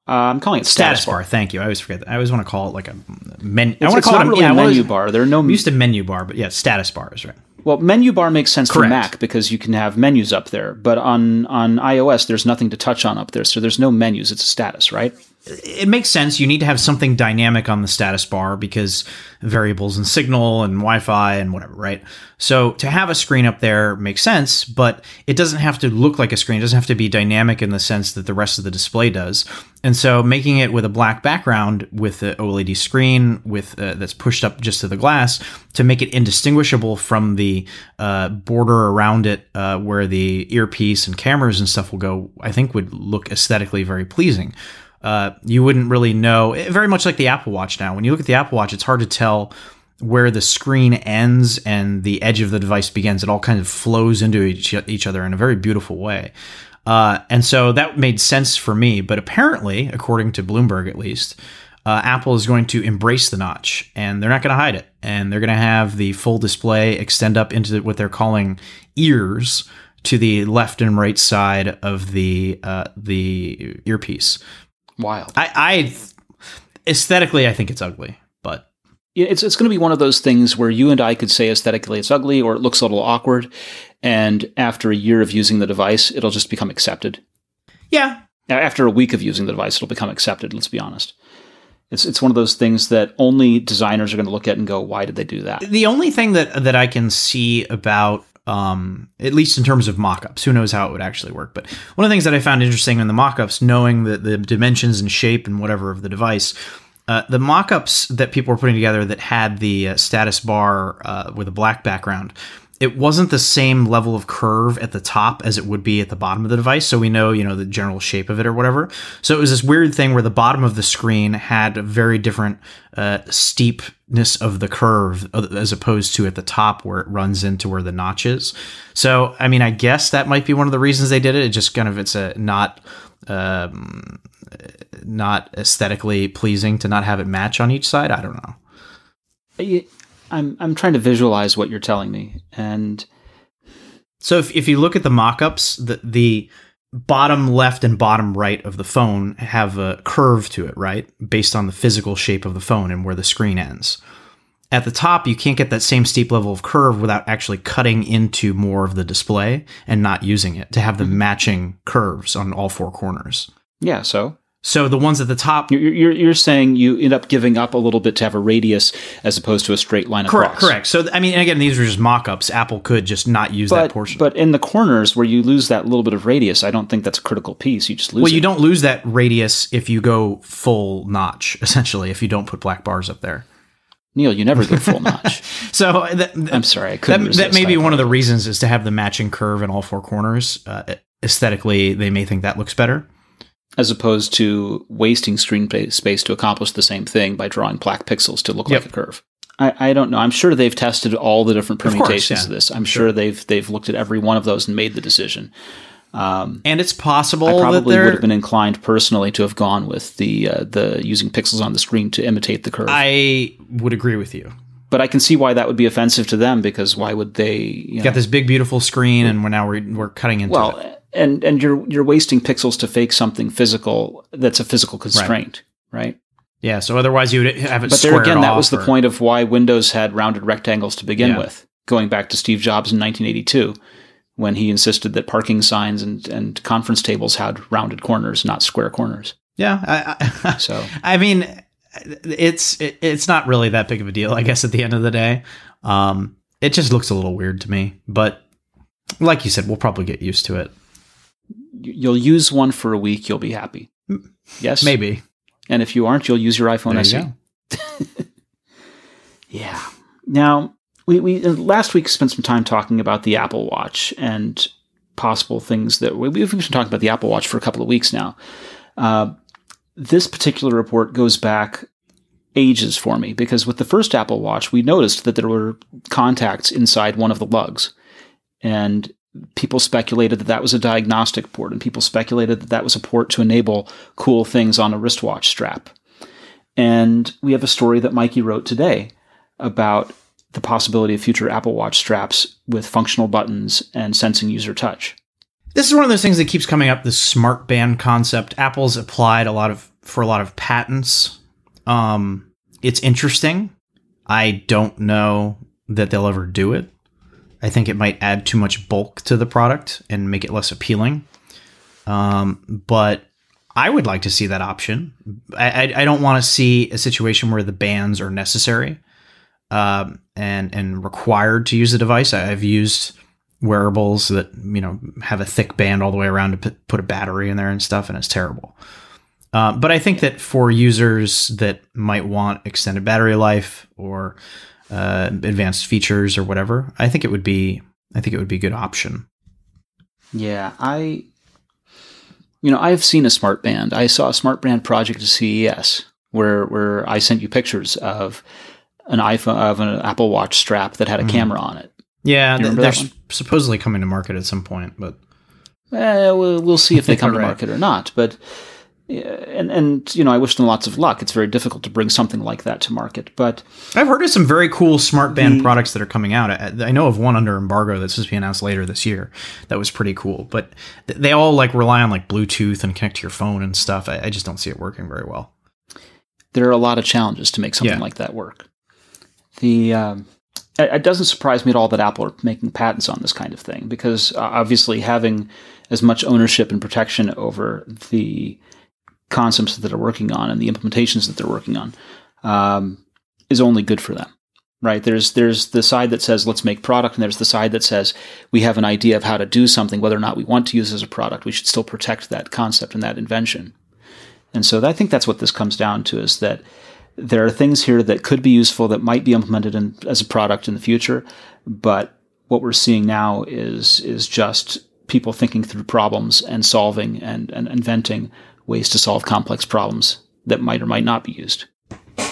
Uh, I'm calling it Status, status, bar. Thank you. I always forget. That. I always want to call it like a menu. I want to call it really yeah, a menu bar. There are no I'm used to menu bar, but yeah, status bar is right. Well, menu bar makes sense for Mac because you can have menus up there, but on on iOS there's nothing to touch on up there, so there's no menus. It's a status, right? It makes sense. You need to have something dynamic on the status bar because variables and signal and Wi-Fi and whatever, right? So to have a screen up there makes sense, but it doesn't have to look like a screen. It doesn't have to be dynamic in the sense that the rest of the display does. And so making it with a black background with the OLED screen with uh, that's pushed up just to the glass to make it indistinguishable from the uh, border around it uh, where the earpiece and cameras and stuff will go, I think would look aesthetically very pleasing uh, you wouldn't really know. eh, Very much like the Apple Watch now. When you look at the Apple Watch, it's hard to tell where the screen ends and the edge of the device begins. It all kind of flows into each, each other in a very beautiful way. Uh, and so that made sense for me. But apparently, according to Bloomberg at least, uh, Apple is going to embrace the notch and they're not going to hide it. And they're going to have the full display extend up into what they're calling ears to the left and right side of the uh, the earpiece. Wild. I, I aesthetically, I think it's ugly, but It's it's going to be one of those things where you and I could say aesthetically it's ugly or it looks a little awkward, and after a year of using the device, it'll just become accepted. yeah, Now, After a week of using the device, it'll become accepted. Let's be honest. It's it's one of those things that only designers are going to look at and go, "Why did they do that?" the only thing that that I can see about um, at least in terms of mock-ups. Who knows how it would actually work? But one of the things that I found interesting in the mock-ups, knowing the, the dimensions and shape and whatever of the device, uh, the mock-ups that people were putting together that had the uh, status bar uh, with a black background, it wasn't the same level of curve at the top as it would be at the bottom of the device. So we know, you know, the general shape of it or whatever. So it was this weird thing where the bottom of the screen had a very different uh, steepness of the curve as opposed to at the top where it runs into where the notch is. So, I mean, I guess that might be one of the reasons they did it. It just kind of, it's a not, um, not aesthetically pleasing to not have it match on each side. I don't know. I'm I'm trying to visualize what you're telling me, and so if if you look at the mock-ups, the the bottom left and bottom right of the phone have a curve to it, right, based on the physical shape of the phone and where the screen ends. At the top, you can't get that same steep level of curve without actually cutting into more of the display and not using it to have the mm-hmm. matching curves on all four corners. Yeah, so so the ones at the top, you're, you're, you're, saying you end up giving up a little bit to have a radius as opposed to a straight line correct, across. Correct. So I mean, again, these were just mock-ups. Apple could just not use but, that portion. But in the corners where you lose that little bit of radius, I don't think that's a critical piece. You just lose. It. Well, you don't lose that radius if you go full notch. Essentially, if you don't put black bars up there. Neil, you never go full notch. so that, I'm sorry, I couldn't. That, that may be one of the reasons is to have the matching curve in all four corners. Uh, aesthetically, they may think that looks better as opposed to wasting screen space to accomplish the same thing by drawing black pixels to look yep. like a curve. I, I, don't know. I'm sure they've tested all the different permutations of, course, yeah. of this. I'm sure. sure. they've they've looked at every one of those and made the decision. Um, and it's possible. I probably would have been inclined personally to have gone with the uh, the using pixels on the screen to imitate the curve. I would agree with you, but I can see why that would be offensive to them because why would they? You know, got this big beautiful screen, and we're now we're, we're cutting into well, it and and you're you're wasting pixels to fake something physical that's a physical constraint, right? right? Yeah. So otherwise, you would have it. But there again, that was the point of why Windows had rounded rectangles to begin yeah. with, going back to Steve Jobs in 1982, when he insisted that parking signs and and conference tables had rounded corners, not square corners. Yeah. I, I, so I mean, it's it, it's not really that big of a deal, I guess. At the end of the day, um, it just looks a little weird to me, but. Like you said, we'll probably get used to it you'll use one for a week, you'll be happy. Yes, maybe. And if you aren't, you'll use your iPhone there SE. yeah. Now we we uh, last week spent some time talking about the Apple Watch and possible things that we, we've been talking about the Apple Watch for a couple of weeks now. Uh, this particular report goes back ages for me because with the first Apple Watch, we noticed that there were contacts inside one of the lugs. And people speculated that that was a diagnostic port, and people speculated that that was a port to enable cool things on a wristwatch strap. And we have a story that Mikey wrote today about the possibility of future Apple Watch straps with functional buttons and sensing user touch. This is one of those things that keeps coming up. The smart band concept. Apple's applied a lot of for a lot of patents. Um, it's interesting. I don't know that they'll ever do it. I think it might add too much bulk to the product and make it less appealing. Um, but I would like to see that option. I, I, I don't want to see a situation where the bands are necessary um, and and required to use the device. I, have used wearables that you know have a thick band all the way around to put, a battery in there and stuff, and it's terrible. Uh, but I think that for users that might want extended battery life or uh, advanced features or whatever, I think it would be I think it would be a good option. Yeah, I you know, I've seen a smart band. I saw a smart band project at CES where where I sent you pictures of an iPhone of an Apple Watch strap that had a mm. camera on it. Yeah, they're supposedly coming to market at some point, but eh, we'll, we'll see if they come right. to market or not. But and and you know, I wish them lots of luck. It's very difficult to bring something like that to market, but I've heard of some very cool smart band the, products that are coming out. I, I, know of one under embargo that's supposed to be announced later this year. That was pretty cool, but they all like rely on like Bluetooth and connect to your phone and stuff. I, I just don't see it working very well. There are a lot of challenges to make something yeah. like that work. The um, it doesn't surprise me at all that Apple are making patents on this kind of thing because uh, obviously having as much ownership and protection over the concepts that they're working on and the implementations that they're working on um, is only good for them. right? There's there's the side that says let's make product, and there's the side that says we have an idea of how to do something, whether or not we want to use as a product. We should still protect that concept and that invention. And so I think that's what this comes down to: is that there are things here that could be useful that might be implemented in, as a product in the future, but what we're seeing now is is just people thinking through problems and solving and, and inventing ways to solve complex problems that might or might not be used.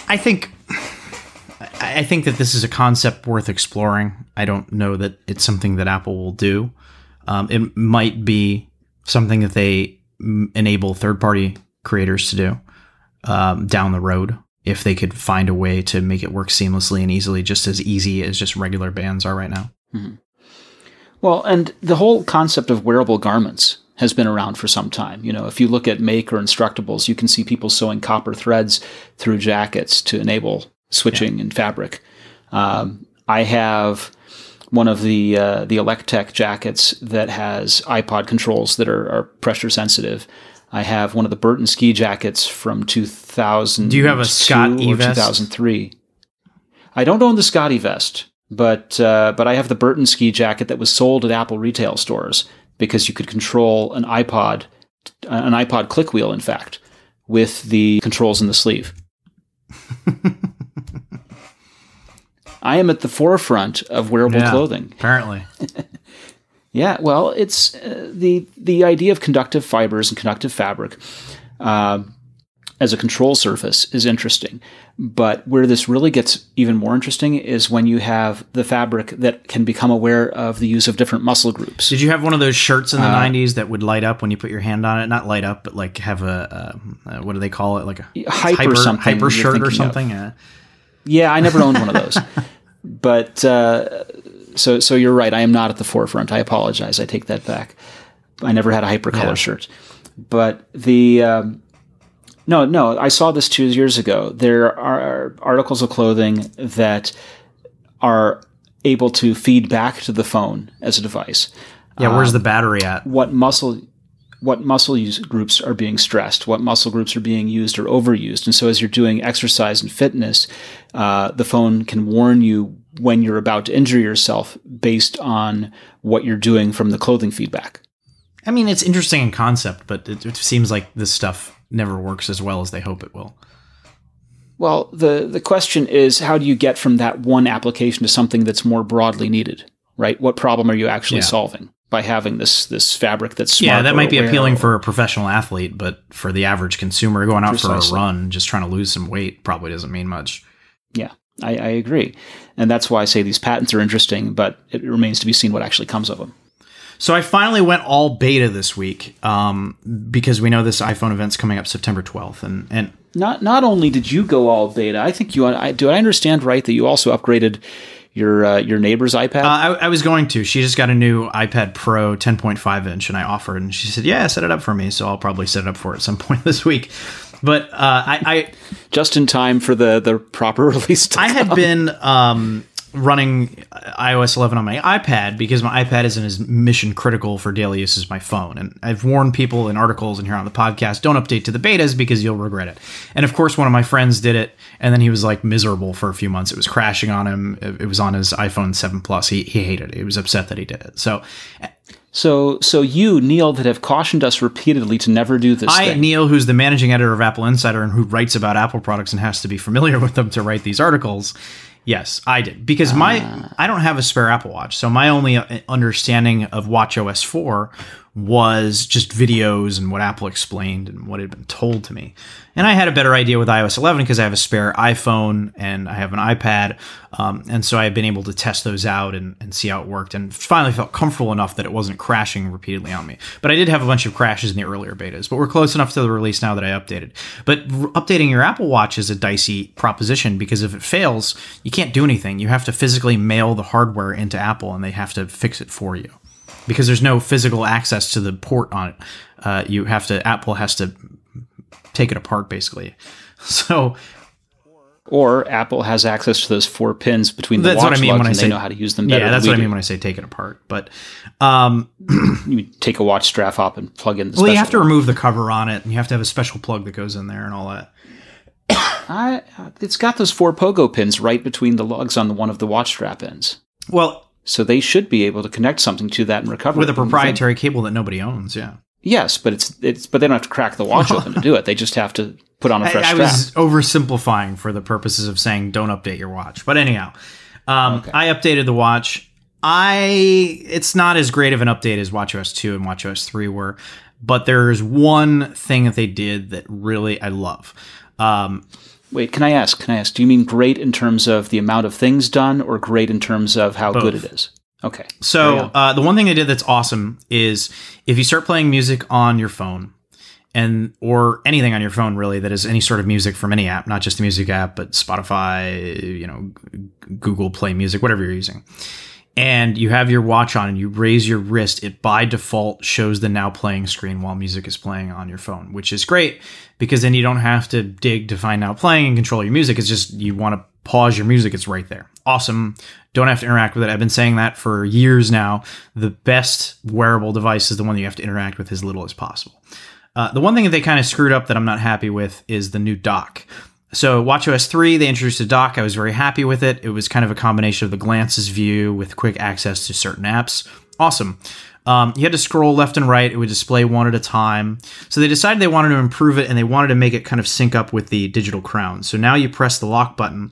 I think I think that this is a concept worth exploring. I don't know that it's something that Apple will do. Um, it might be something that they enable third party creators to do um, down the road if they could find a way to make it work seamlessly and easily, just as easy as just regular bands are right now. Mm-hmm. Well, and the whole concept of wearable garments has been around for some time. You know, if you look at Make or Instructables, you can see people sewing copper threads through jackets to enable switching yeah. in fabric. Um, I have one of the uh, the Electech jackets that has iPod controls that are, are, pressure sensitive. I have one of the Burton ski jackets from 2000. Do you have a Scott or 2003? I don't own the ScotteVest, but uh, but I have the Burton ski jacket that was sold at Apple retail stores because you could control an iPod, an iPod click wheel, in fact, with the controls in the sleeve. I am at the forefront of wearable yeah, clothing. Apparently. yeah, well, it's uh, the the idea of conductive fibers and conductive fabric. Uh, as a control surface is interesting. But where this really gets even more interesting is when you have the fabric that can become aware of the use of different muscle groups. Did you have one of those shirts in the uh, 90s that would light up when you put your hand on it? Not light up, but like have a, a, a what do they call it? Like a hyper, hyper something. Hyper shirt or something? Yeah. yeah, I never owned one of those. but uh, so so you're right. I am not at the forefront. I apologize. I take that back. I never had a hypercolor yeah. shirt. But the um, no, no, I saw this two years ago. There are articles of clothing that are able to feed back to the phone as a device. Yeah, where's um, the battery at? What muscle what muscle use groups are being stressed, what muscle groups are being used or overused. And so as you're doing exercise and fitness, uh, the phone can warn you when you're about to injure yourself based on what you're doing from the clothing feedback. I mean, it's interesting in concept, but it, it seems like this stuff never works as well as they hope it will. Well, the, the question is how do you get from that one application to something that's more broadly needed, right? What problem are you actually yeah. solving by having this this fabric that's Yeah, that might be appealing for a professional athlete, but for the average consumer going out Precisely. for a run, just trying to lose some weight probably doesn't mean much. Yeah, I, I agree. And that's why I say these patents are interesting, but it remains to be seen what actually comes of them. So I finally went all beta this week um, because we know this iPhone event's coming up September 12th, and and not not only did you go all beta, I think you I, do I understand right that you also upgraded your uh, your neighbor's iPad? Uh, I, I, was going to. She just got a new iPad Pro 10.5 inch, and I offered, and she said, "Yeah, set it up for me." So I'll probably set it up for her at some point this week. But uh, I, I, just in time for the the proper release. I had been um, running iOS 11 on my iPad because my iPad isn't as mission critical for daily use as my phone. And I've warned people in articles and here on the podcast don't update to the betas because you'll regret it. And of course, one of my friends did it, and then he was like miserable for a few months. It was crashing on him. It was on his iPhone 7 Plus. He, he hated it. He was upset that he did it. So. So, so you, Neil, that have cautioned us repeatedly to never do this. I, thing. Neil, who's the managing editor of AppleInsider and who writes about Apple products and has to be familiar with them to write these articles, Yes, I did because my uh, I don't have a spare Apple Watch, so my only uh, understanding of Watch OS 4 was just videos and what Apple explained and what had been told to me. And I had a better idea with iOS 11 because I have a spare iPhone and I have an iPad. Um, and so I've been able to test those out and, and, see how it worked and finally felt comfortable enough that it wasn't crashing repeatedly on me. But I did have a bunch of crashes in the earlier betas, but we're close enough to the release now that I updated. But r- updating your Apple Watch is a dicey proposition because if it fails, you can't do anything. You have to physically mail the hardware into Apple and they have to fix it for you because there's no physical access to the port on it. Uh, you have to Apple has to take it apart basically. So or Apple has access to those four pins between the that's watch what I mean when I say, they know how to use them. yeah, that's what I mean when I say take it apart. But um, you take a watch strap off and plug in. The Well, you have to one. remove the cover on it, and you have to have a special plug that goes in there and all that. I, it's got those four pogo pins right between the lugs on the one of the watch strap ends. Well, So they should be able to connect something to that and recover with a proprietary cable that nobody owns. Yeah. Yes, but it's it's but they don't have to crack the watch open to do it. They just have to put on a fresh I strap. was oversimplifying for the purposes of saying don't update your watch. But anyhow, um, Okay. I updated the watch. I it's not as great of an update as WatchOS 2 and WatchOS 3 were, but there's one thing that they did that really I love. Um, Wait, can I ask? Can I ask? Do you mean great in terms of the amount of things done, or great in terms of how good it is? Okay. So uh, the one thing they did that's awesome is if you start playing music on your phone and or anything on your phone really that is any sort of music from any app, not just the music app, but Spotify, you know, Google Play Music, whatever you're using. And you have your watch on and you raise your wrist, it by default shows the now playing screen while music is playing on your phone, which is great because then you don't have to dig to find now playing and control your music. It's just you want to pause your music, it's right there. Awesome. Don't have to interact with it. I've been saying that for years now. The best wearable device is the one that you have to interact with as little as possible. Uh, the one thing that they kind of screwed up that I'm not happy with is the new dock. So WatchOS 3, they introduced a dock. I was very happy with it. It was kind of a combination of the glances view with quick access to certain apps. Awesome. Um, you had to scroll left and right. It would display one at a time. So they decided they wanted to improve it and they wanted to make it kind of sync up with the digital crown. So now you press the lock button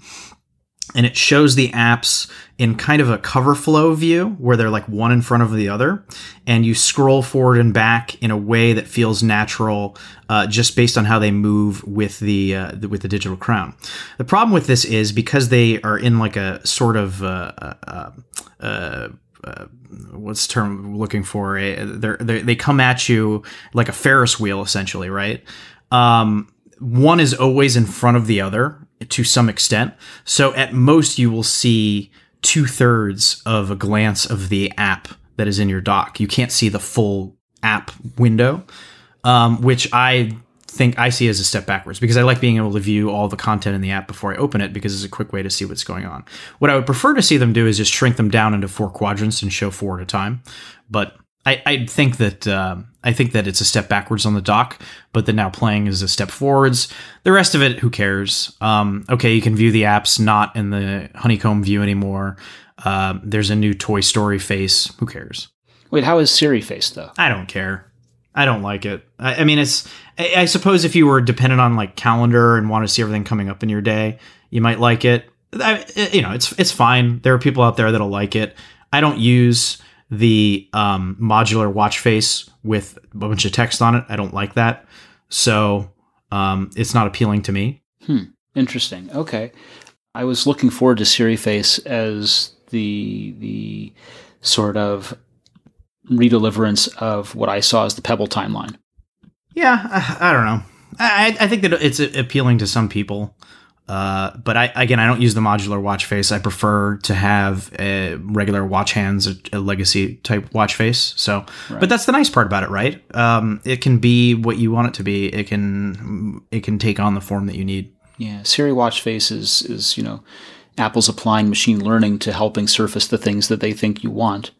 and it shows the apps in kind of a cover flow view where they're like one in front of the other. And you scroll forward and back in a way that feels natural uh, just based on how they move with the, uh, with the digital crown. The problem with this is because they are in like a sort of uh, uh, uh, uh, what's the term looking for? They're, they they come at you like a ferris wheel essentially right? Um, one is always in front of the other to some extent. So at most, you will see two thirds of a glance of the app that is in your dock. You can't see the full app window, um, which I think I see as a step backwards because I like being able to view all the content in the app before I open it because it's a quick way to see what's going on. What I would prefer to see them do is just shrink them down into four quadrants and show four at a time. But I, I think that um I think that it's a step backwards on the dock, but the now playing is a step forwards. The rest of it, who cares? Um, okay, you can view the apps not in the honeycomb view anymore. Um, there's a new Toy Story face. Who cares? Wait, how is Siri face though? I don't care. I don't like it. I, I mean, it's. I, I suppose if you were dependent on like calendar and want to see everything coming up in your day, you might like it. I, you know, it's it's fine. There are people out there that'll like it. I don't use the um, modular watch face with a bunch of text on it. I don't like that. So um, it's not appealing to me. Interesting. Okay. I was looking forward to Siri Face as the the sort of redeliverance of what I saw as the Pebble timeline. Yeah, I, I don't know. I, I think that it's appealing to some people. Uh, but I again, I don't use the modular watch face. I prefer to have a regular watch hands, a, a legacy type watch face. So, but that's the nice part about it, right? Um, it can be what you want it to be. It can it can take on the form that you need. Yeah, Siri Watch Face is is you know Apple's applying machine learning to helping surface the things that they think you want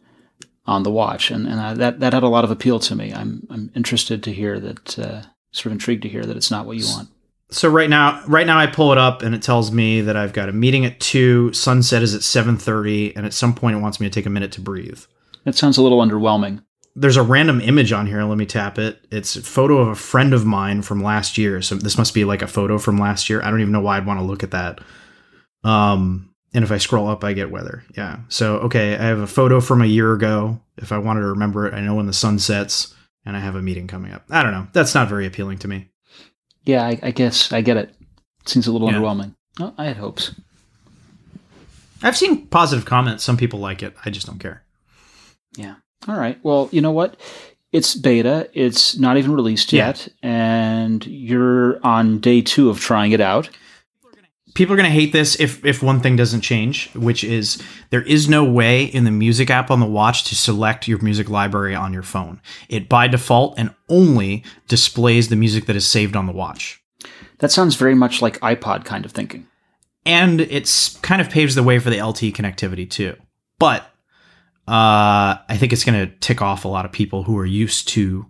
on the watch, and and I, that that had a lot of appeal to me. I'm I'm interested to hear that, uh, sort of intrigued to hear that it's not what you want. So right now, right now I pull it up and it tells me that I've got a meeting at two. Sunset is at seven thirty, and at some point it wants me to take a minute to breathe. That sounds a little underwhelming. there's a random image on here. Let me tap it. It's a photo of a friend of mine from last year. So this must be like a photo from last year. I don't even know why I'd want to look at that. Um, and if I scroll up, I get weather. Yeah. So okay, I have a photo from a year ago. If I wanted to remember it, I know when the sun sets, and I have a meeting coming up. I don't know. That's not very appealing to me. Yeah, I, I guess I get it. Seems a little Yeah. underwhelming. Oh, I had hopes. I've seen positive comments. Some people like it. I just don't care. Yeah. All right. Well, you know what? It's beta. It's not even released Yeah. yet, and you're on day two of trying it out. People are going to hate this if if one thing doesn't change, which is there is no way in the music app on the watch to select your music library on your phone. It by default and only displays the music that is saved on the watch. That sounds very much like iPod kind of thinking. And it's kind of paves the way for the LTE connectivity too. But uh, I think it's going to tick off a lot of people who are used to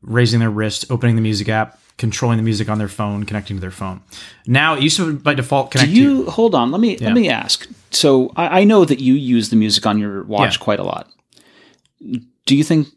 raising their wrist, opening the music app, controlling the music on their phone, connecting to their phone. Now it used to by default connect Do you hold on? Let me Yeah. let me ask. So I, I know that you use the music on your watch Yeah. quite a lot. Do you think?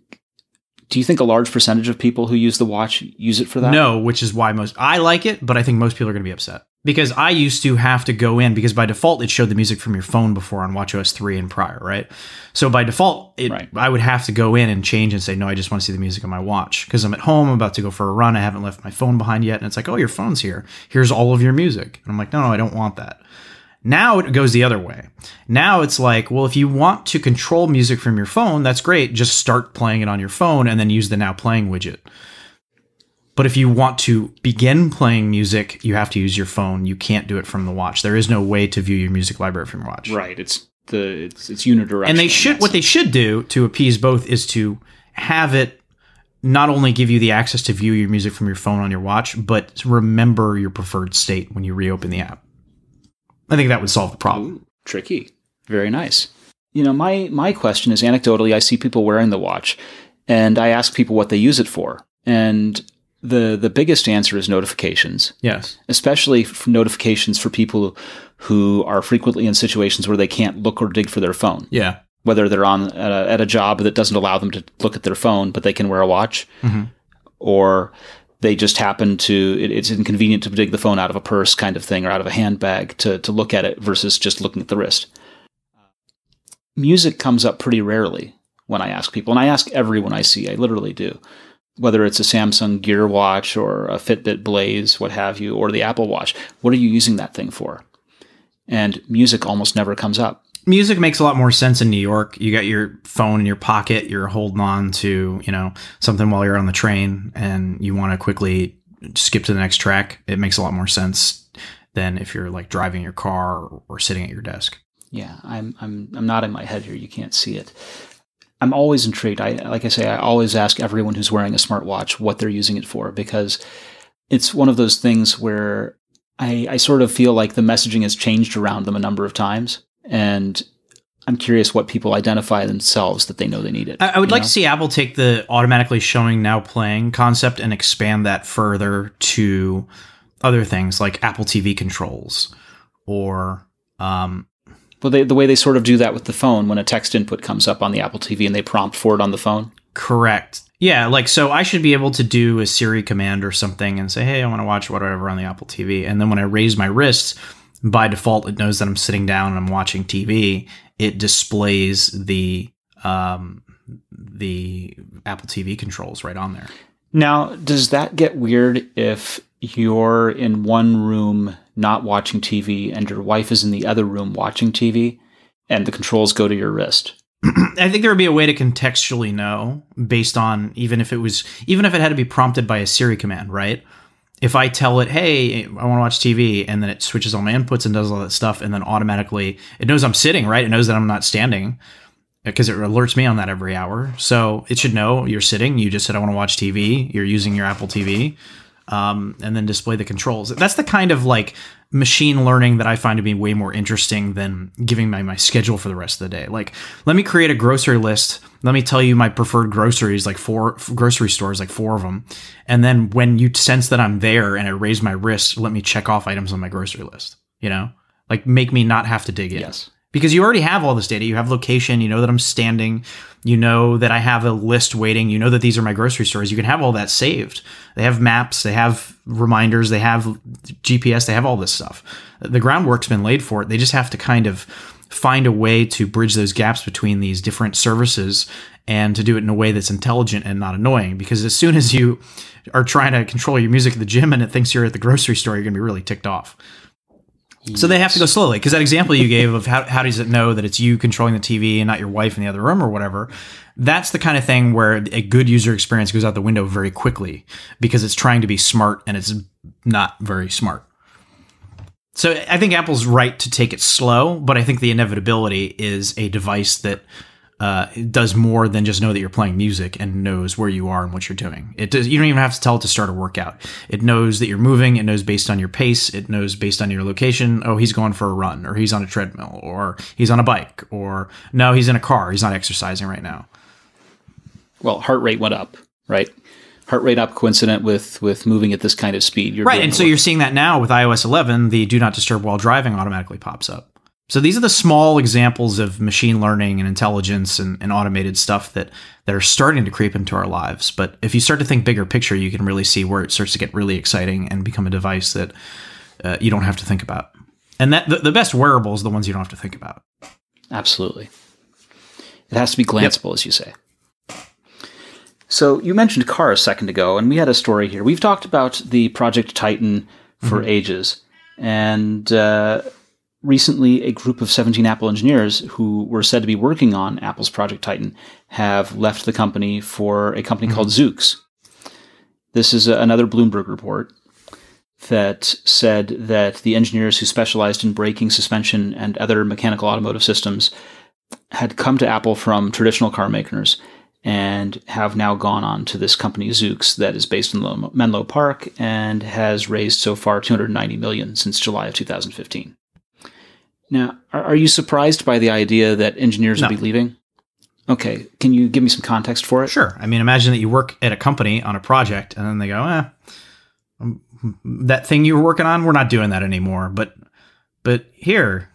Do you think a large percentage of people who use the watch use it for that? No, which is why most I like it, but I think most people are going to be upset because I used to have to go in because by default it showed the music from your phone before on WatchOS three and prior, right? So by default, it, Right. I would have to go in and change and say no, I just want to see the music on my watch because I'm at home, I'm about to go for a run, I haven't left my phone behind yet, and it's like, oh, your phone's here. Here's all of your music, and I'm like, no, no, I don't want that. Now it goes the other way. Now it's like, well, if you want to control music from your phone, that's great. Just start playing it on your phone and then use the now playing widget. But if you want to begin playing music, you have to use your phone. You can't do it from the watch. There is no way to view your music library from your watch. Right. It's the it's it's unidirectional. And they should what they should do to appease both is to have it not only give you the access to view your music from your phone on your watch, but remember your preferred state when you reopen the app. I think that would solve the problem. Ooh, tricky. Very nice. You know, my my question is anecdotally, I see people wearing the watch, and I ask people what they use it for, and the the biggest answer is notifications. Yes. especially f- notifications for people who are frequently in situations where they can't look or dig for their phone. Yeah. Whether they're on at a, at a job that doesn't allow them to look at their phone, but they can wear a watch, Mhm. or they just happen to it, it's inconvenient to dig the phone out of a purse kind of thing or out of a handbag to to look at it versus just looking at the wrist. Music comes up pretty rarely when I ask people, and I ask everyone I see. I literally do whether it's a Samsung Gear Watch or a Fitbit Blaze, what have you, or the Apple Watch. What are you using that thing for? And music almost never comes up. music makes a lot more sense in New York. You got your phone in your pocket, you're holding on to, you know, something while you're on the train and you want to quickly skip to the next track. It makes a lot more sense than if you're like driving your car or, or sitting at your desk. Yeah, I'm I'm I'm nodding my head here. You can't see it. I'm always intrigued. I like I say, I always ask everyone who's wearing a smartwatch what they're using it for because it's one of those things where I, I sort of feel like the messaging has changed around them a number of times, and I'm curious what people identify themselves that they know they need it. I, I would like know? to see Apple take the automatically showing now playing concept and expand that further to other things like Apple TV controls or um, Well, they, the way they sort of do that with the phone when a text input comes up on the Apple TV and they prompt for it on the phone. Correct. Yeah, like so I should be able to do a Siri command or something and say, "Hey, I want to watch whatever on the Apple TV." And then when I raise my wrist, by default it knows that I'm sitting down and I'm watching TV. It displays the um the Apple TV controls right on there. Now, does that get weird if you're in one room not watching TV and your wife is in the other room watching TV and the controls go to your wrist? I think there would be a way to contextually know based on even if it was even if it had to be prompted by a Siri command, right? If I tell it, "Hey, I want to watch TV," and then it switches all my inputs and does all that stuff, and then automatically it knows I'm sitting, right? It knows that I'm not standing because it alerts me on that every hour. So it should know you're sitting. You just said I want to watch TV. You're using your Apple TV, um, and then display the controls. That's the kind of like machine learning that I find to be way more interesting than giving my my schedule for the rest of the day. Like, let me create a grocery list. Let me tell you my preferred groceries, like four grocery stores, like four of them, and then when you sense that I'm there and I raise my wrist, let me check off items on my grocery list. You know, like make me not have to dig in Yes. Because you already have all this data. You have location. You know that I'm standing. You know that I have a list waiting. You know that these are my grocery stores. You can have all that saved. They have maps. They have reminders. They have GPS. They have all this stuff. The groundwork's been laid for it. They just have to kind of find a way to bridge those gaps between these different services and to do it in a way that's intelligent and not annoying. Because as soon as you are trying to control your music at the gym and it thinks you're at the grocery store, you're going to be really ticked off. So they have to go slowly because that example you gave of how, how does it know that it's you controlling the TV and not your wife in the other room or whatever, that's the kind of thing where a good user experience goes out the window very quickly because it's trying to be smart and it's not very smart. So I think Apple's right to take it slow, but I think the inevitability is a device that uh, does more than just know that you're playing music and knows where you are and what you're doing. It does. You don't even have to tell it to start a workout. It knows that you're moving. It knows based on your pace. It knows based on your location. Oh, he's going for a run, or he's on a treadmill, or he's on a bike, or no, he's in a car. He's not exercising right now. Well, heart rate went up, right? heart rate up coincident with with moving at this kind of speed. You're right, and so work. you're seeing that now with iOS 11. The Do Not Disturb while driving automatically pops up. So these are the small examples of machine learning and intelligence and, and automated stuff that that are starting to creep into our lives. But if you start to think bigger picture, you can really see where it starts to get really exciting and become a device that uh, you don't have to think about. And that the, the best wearables are the ones you don't have to think about. Absolutely. It has to be glanceable, as you say. So you mentioned car a second ago, and we had a story here. We've talked about the Project Titan for ages, and uh, recently a group of 17 Apple engineers who were said to be working on Apple's Project Titan have left the company for a company called mm-hmm. Zoox. This is another Bloomberg report that said that the engineers who specialized in braking, suspension, and other mechanical automotive systems had come to Apple from traditional car makers and have now gone on to this company Zoox that is based in Menlo Park and has raised so far 290 million since July of 2015. Now, are, are you surprised by the idea that engineers No. will be leaving? Okay, can you give me some context for it? Sure. I mean, imagine that you work at a company on a project, and then they go, "Eh, um, that thing you were working on, we're not doing that anymore." But, but here,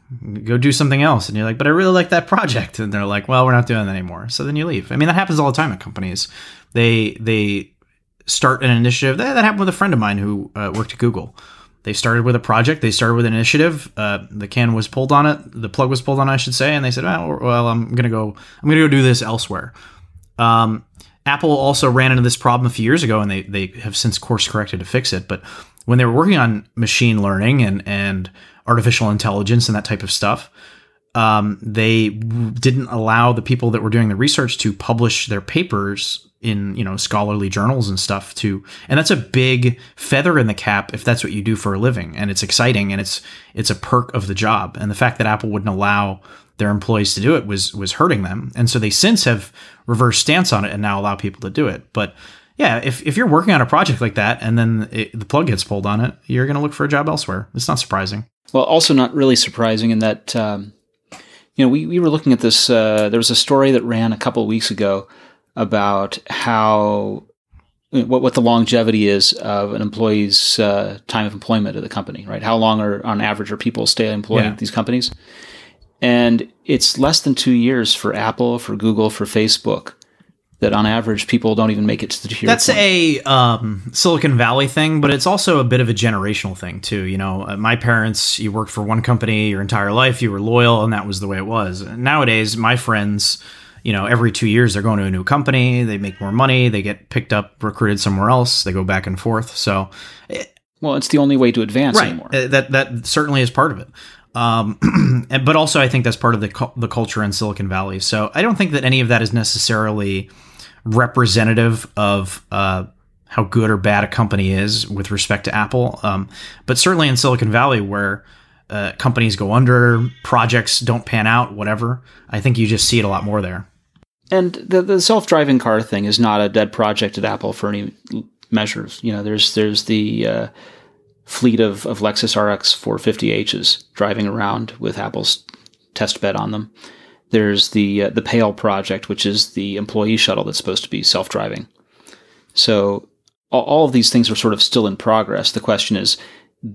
go do something else, and you're like, "But I really like that project," and they're like, "Well, we're not doing that anymore." So then you leave. I mean, that happens all the time at companies. They they start an initiative. That, that happened with a friend of mine who uh, worked at Google. They started with a project. They started with an initiative. Uh, the can was pulled on it. The plug was pulled on, I should say. And they said, "Oh, well, I'm gonna go. I'm gonna go do this elsewhere." Um, Apple also ran into this problem a few years ago, and they they have since course corrected to fix it. But when they were working on machine learning and and artificial intelligence and that type of stuff, um, they didn't allow the people that were doing the research to publish their papers in you know scholarly journals and stuff to and that's a big feather in the cap if that's what you do for a living. And it's exciting and it's it's a perk of the job. And the fact that apple wouldn't allow their employees to do it was was hurting them. And so they since have reversed stance on it and now allow people to do it. But yeah if, if you're working on a project like that and then it, the plug gets pulled on it you're going to look for a job elsewhere. It's not surprising. Well, also not really surprising in that, um, you know, we, we were looking at this. Uh, there was a story that ran a couple of weeks ago about how what what the longevity is of an employee's uh, time of employment at the company, right? How long are on average are people stay employed Yeah. at these companies? And it's less than two years for Apple, for Google, for Facebook. That on average people don't even make it to the tier. That's point. a um, Silicon Valley thing, but it's also a bit of a generational thing too. You know, uh, my parents, you worked for one company your entire life, you were loyal, and that was the way it was. Nowadays, my friends, you know, every two years they're going to a new company, they make more money, they get picked up, recruited somewhere else, they go back and forth. So, well, it's the only way to advance right, anymore. uh, that that certainly is part of it. Um, but also, I think that's part of the the culture in Silicon Valley. So, I don't think that any of that is necessarily representative of uh, how good or bad a company is with respect to Apple. Um, but certainly in Silicon Valley, where uh, companies go under, projects don't pan out, whatever, I think you just see it a lot more there. And the the self driving car thing is not a dead project at Apple for any measures. You know, there's there's the uh, fleet of, of Lexus RX 450Hs driving around with Apple's test bed on them. There's the uh, the PAIL project, which is the employee shuttle that's supposed to be self driving. So all, of these things are sort of still in progress. The question is,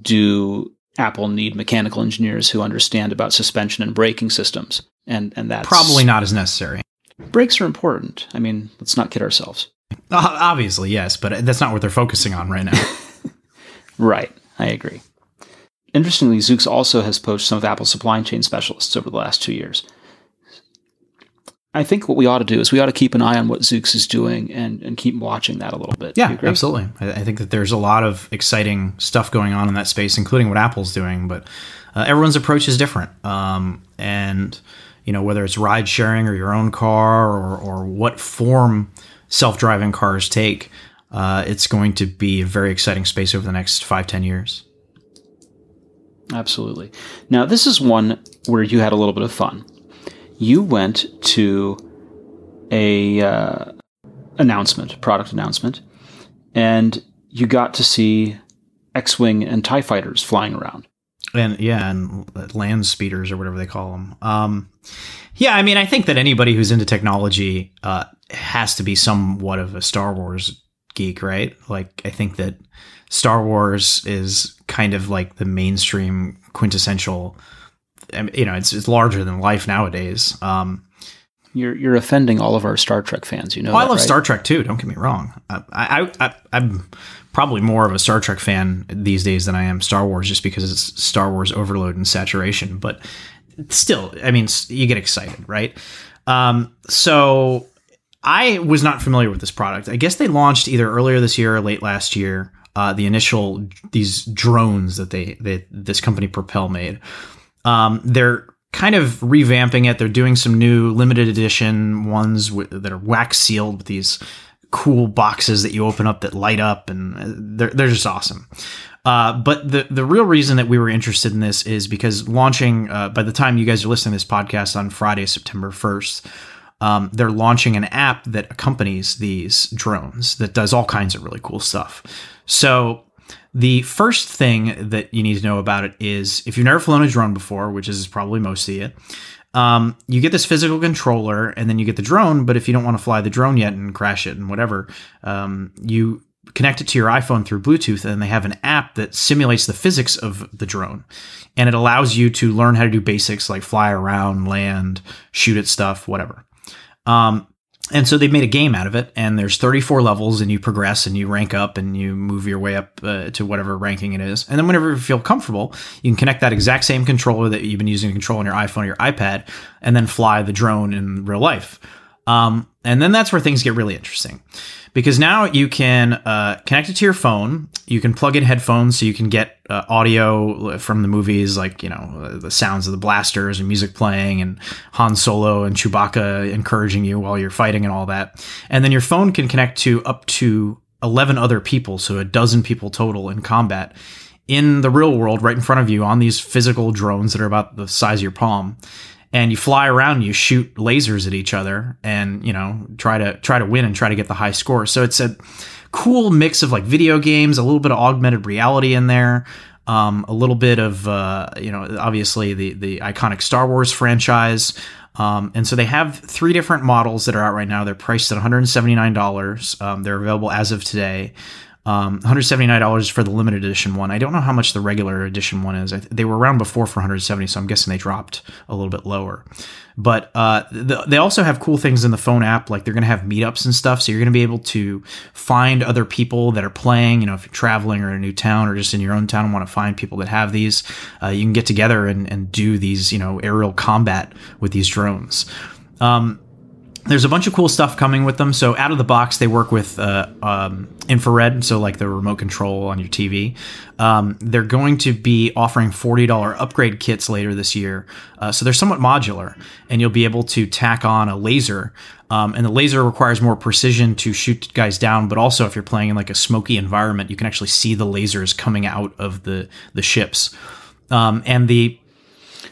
do Apple need mechanical engineers who understand about suspension and braking systems? And and that's Probably not as necessary. brakes are important. I mean, let's not kid ourselves. Uh, obviously, yes, but that's not what they're focusing on right now. Right, I agree. Interestingly, Zoox also has poached some of Apple's supply chain specialists over the last two years. I think what we ought to do is we ought to keep an eye on what Zoox is doing and, and keep watching that a little bit. Yeah, absolutely. I, I think that there's a lot of exciting stuff going on in that space, including what Apple's doing. But uh, everyone's approach is different, um, and you know whether it's ride sharing or your own car or or what form self-driving cars take, uh, it's going to be a very exciting space over the next five ten years. Absolutely. Now, this is one where you had a little bit of fun. You went to a uh, announcement, product announcement, and you got to see X-wing and Tie fighters flying around. and yeah, and land speeders or whatever they call them. Um, yeah, I mean, I think that anybody who's into technology uh, has to be somewhat of a Star Wars geek, right? Like I think that Star Wars is kind of like the mainstream quintessential. You know, it's it's larger than life nowadays. Um, you're you're offending all of our Star Trek fans. You know, well, I love right? Star Trek too. Don't get me wrong. I, I, I I'm probably more of a Star Trek fan these days than I am Star Wars, just because it's Star Wars overload and saturation. But still, I mean, you get excited, right? Um, so I was not familiar with this product. I guess they launched either earlier this year or late last year. Uh, the initial these drones that they, they this company Propel made. Um, they're kind of revamping it. They're doing some new limited edition ones w- that are wax sealed with these cool boxes that you open up that light up, and uh, they're they're just awesome. Uh, but the the real reason that we were interested in this is because launching uh, by the time you guys are listening to this podcast on Friday, September first. Um, they're launching an app that accompanies these drones that does all kinds of really cool stuff. So the first thing that you need to know about it is if you've never flown a drone before, which is probably most of you, um, you get this physical controller and then you get the drone. But if you don't want to fly the drone yet and crash it and whatever, um, you connect it to your iPhone through Bluetooth and they have an app that simulates the physics of the drone. And it allows you to learn how to do basics like fly around, land, shoot at stuff, whatever. Um, and so they've made a game out of it and there's 34 levels and you progress and you rank up and you move your way up uh, to whatever ranking it is. And then whenever you feel comfortable you can connect that exact same controller that you've been using to control on your iphone or your ipad and then fly the drone in real life um, and then that's where things get really interesting because now you can uh, connect it to your phone. You can plug in headphones so you can get uh, audio from the movies, like you know the sounds of the blasters and music playing, and Han Solo and Chewbacca encouraging you while you're fighting and all that. And then your phone can connect to up to eleven other people, so a dozen people total in combat in the real world, right in front of you on these physical drones that are about the size of your palm and you fly around you shoot lasers at each other and you know try to try to win and try to get the high score. So it's a cool mix of like video games a little bit of augmented reality in there um, a little bit of uh, you know obviously the the iconic star wars franchise. Um, and so they have three different models that are out right now. They're priced at $179 um, they're available as of today um, $179 for the limited edition one. I don't know how much the regular edition one is. Th- they were around before for 170, so I'm guessing they dropped a little bit lower. But uh, the, they also have cool things in the phone app, like they're going to have meetups and stuff. So you're going to be able to find other people that are playing. You know, if you're traveling or in a new town or just in your own town and want to find people that have these, uh, you can get together and, and do these, you know, aerial combat with these drones. Um, there's a bunch of cool stuff coming with them. So out of the box, they work with uh, um, infrared, so like the remote control on your TV. Um, they're going to be offering forty dollar upgrade kits later this year. Uh, so they're somewhat modular, and you'll be able to tack on a laser. Um, and the laser requires more precision to shoot guys down, but also if you're playing in like a smoky environment, you can actually see the lasers coming out of the the ships. Um, and the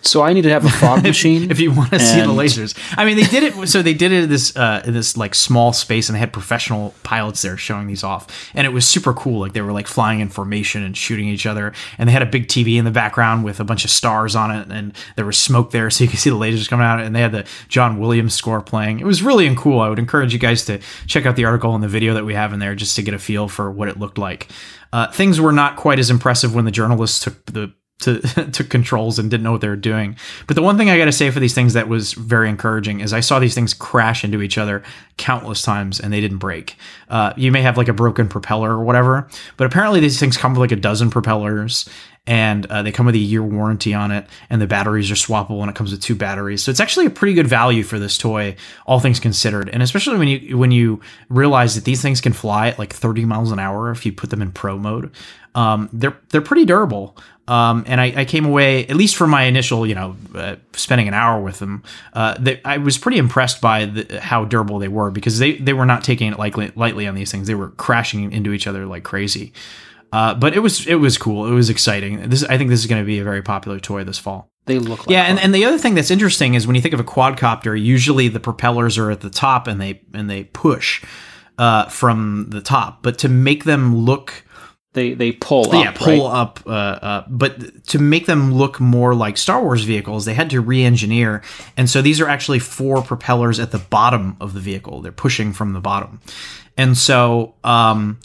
So I need to have a fog machine. if you want to see the lasers. I mean, they did it. So they did it in this uh, in this like small space, and they had professional pilots there showing these off, and it was super cool. Like they were like flying in formation and shooting each other, and they had a big TV in the background with a bunch of stars on it, and there was smoke there, so you could see the lasers coming out, and they had the John Williams score playing. It was really cool. I would encourage you guys to check out the article and the video that we have in there just to get a feel for what it looked like. Uh, things were not quite as impressive when the journalists took the to took controls and didn't know what they were doing. But the one thing I got to say for these things that was very encouraging is I saw these things crash into each other countless times and they didn't break. Uh, you may have like a broken propeller or whatever, but apparently these things come with like a dozen propellers and uh, they come with a year warranty on it and the batteries are swappable and it comes with two batteries so it's actually a pretty good value for this toy all things considered and especially when you when you realize that these things can fly at like 30 miles an hour if you put them in pro mode um, they're they're pretty durable um, and I, I came away at least from my initial you know uh, spending an hour with them uh, that I was pretty impressed by the, how durable they were because they they were not taking it lightly lightly on these things they were crashing into each other like crazy uh, but it was it was cool. It was exciting. This I think this is going to be a very popular toy this fall. They look like Yeah, and, fun. and the other thing that's interesting is when you think of a quadcopter, usually the propellers are at the top and they and they push uh, from the top. But to make them look They they pull yeah, up, pull right? up. Uh, uh, but to make them look more like Star Wars vehicles, they had to re-engineer, and so these are actually four propellers at the bottom of the vehicle. They're pushing from the bottom, and so um,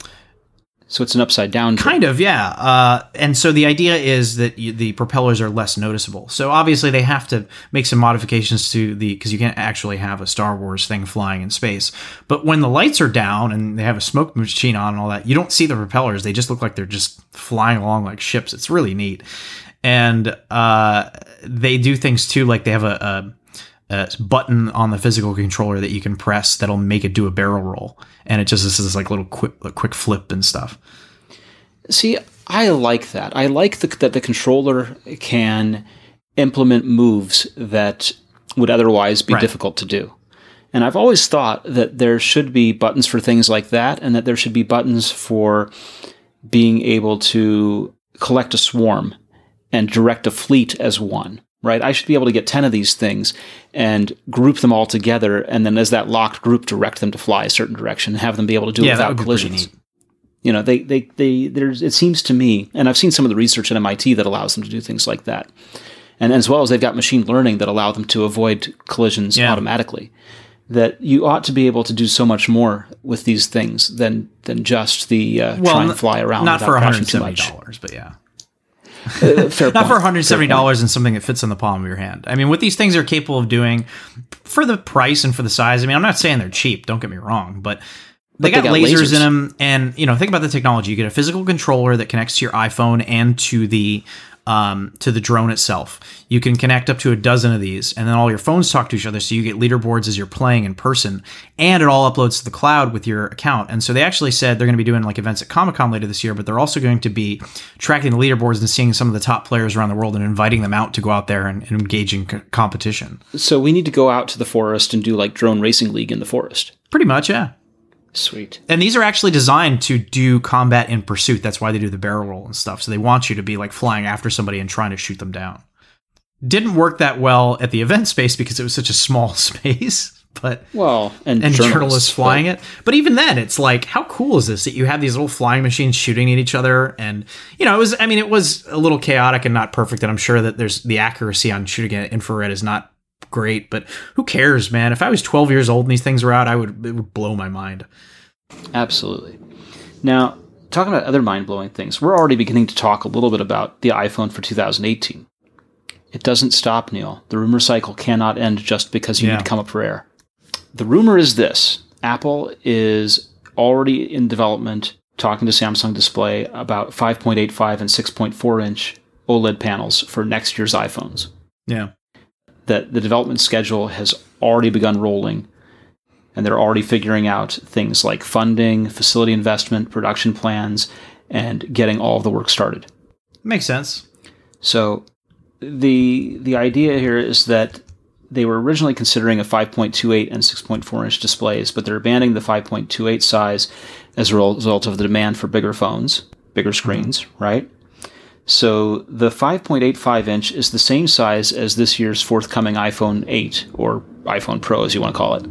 So it's an upside down. Kind of, yeah. Uh, and so the idea is that you, the propellers are less noticeable. So obviously they have to make some modifications to the because you can't actually have a Star Wars thing flying in space. But when the lights are down and they have a smoke machine on and all that, you don't see the propellers. They just look like they're just flying along like ships. It's really neat. And uh, they do things too, like they have a, a, a button on the physical controller that you can press that'll make it do a barrel roll, and it just is this like little quick, quick flip and stuff. See, I like that. I like the, that the controller can implement moves that would otherwise be Right. difficult to do. And I've always thought that there should be buttons for things like that, and that there should be buttons for being able to collect a swarm and direct a fleet as one. Right? I should be able to get 10 of these things and group them all together, and then as that locked group, direct them to fly a certain direction and have them be able to do it Yeah, that without collisions you know they they they there's it seems to me and i've seen some of the research at mit that allows them to do things like that and as well as they've got machine learning that allow them to avoid collisions Yeah. automatically that you ought to be able to do so much more with these things than than just the uh, try and fly around Not for crashing too $170, much. but yeah. Uh, fair Not for point. Point. $170 and something that fits in the palm of your hand. I mean, what these things are capable of doing for the price and for the size, I mean, I'm not saying they're cheap, don't get me wrong, but they, they got, got lasers, lasers. in them and you know think about the technology you get a physical controller that connects to your iphone and to the um, to the drone itself. You can connect up to a dozen of these and then all your phones talk to each other so you get leaderboards as you're playing in person and it all uploads to the cloud with your account. And so they actually said they're going to be doing like events at comic-con later this year but they're also going to be tracking the leaderboards and seeing some of the top players around the world and inviting them out to go out there and, and engage in co- competition. So we need to go out to the forest and do like drone racing league in the forest. Pretty much yeah sweet And these are actually designed to do combat in pursuit. That's why they do the barrel roll and stuff. So they want you to be like flying after somebody and trying to shoot them down. Didn't work that well at the event space because it was such a small space, but well and, and journalists, journalists, flying but- it. But even then, it's like, how cool is this that you have these little flying machines shooting at each other? And you know, it was. I mean, it was a little chaotic and not perfect. And I'm sure that there's the accuracy on shooting at infrared is not great. But who cares, man? If I was 12 years old and these things were out, I would it would blow my mind. Absolutely. Now, talking about other mind blowing things, we're already beginning to talk a little bit about the iPhone for 2018. It doesn't stop, Neil. The rumor cycle cannot end just because you Yeah. need to come up for air. The rumor is this Apple is already in development, talking to Samsung Display about 5.85 and 6.4 inch OLED panels for next year's iPhones. Yeah. That the development schedule has already begun rolling and they're already figuring out things like funding, facility investment, production plans, and getting all of the work started. Makes sense. So the the idea here is that they were originally considering a 5.28 and 6.4 inch displays, but they're abandoning the 5.28 size as a result of the demand for bigger phones, bigger mm-hmm. screens, right? So the 5.85 inch is the same size as this year's forthcoming iPhone 8 or iPhone Pro, as you want to call it.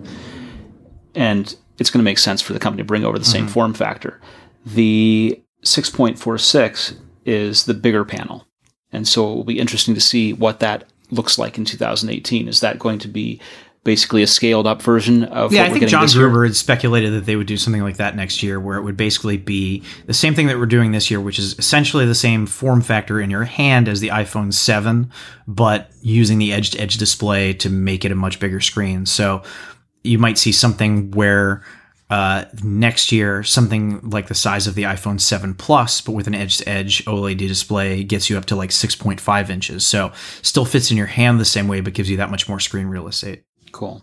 And it's going to make sense for the company to bring over the same mm-hmm. form factor. The 6.46 is the bigger panel. And so it will be interesting to see what that looks like in 2018. Is that going to be basically a scaled up version of Yeah, I think John? Gruber had speculated that they would do something like that next year, where it would basically be the same thing that we're doing this year, which is essentially the same form factor in your hand as the iPhone 7, but using the edge to edge display to make it a much bigger screen. So you might see something where uh, next year, something like the size of the iPhone 7 Plus, but with an edge to edge OLED display, gets you up to like 6.5 inches. So still fits in your hand the same way, but gives you that much more screen real estate. Cool.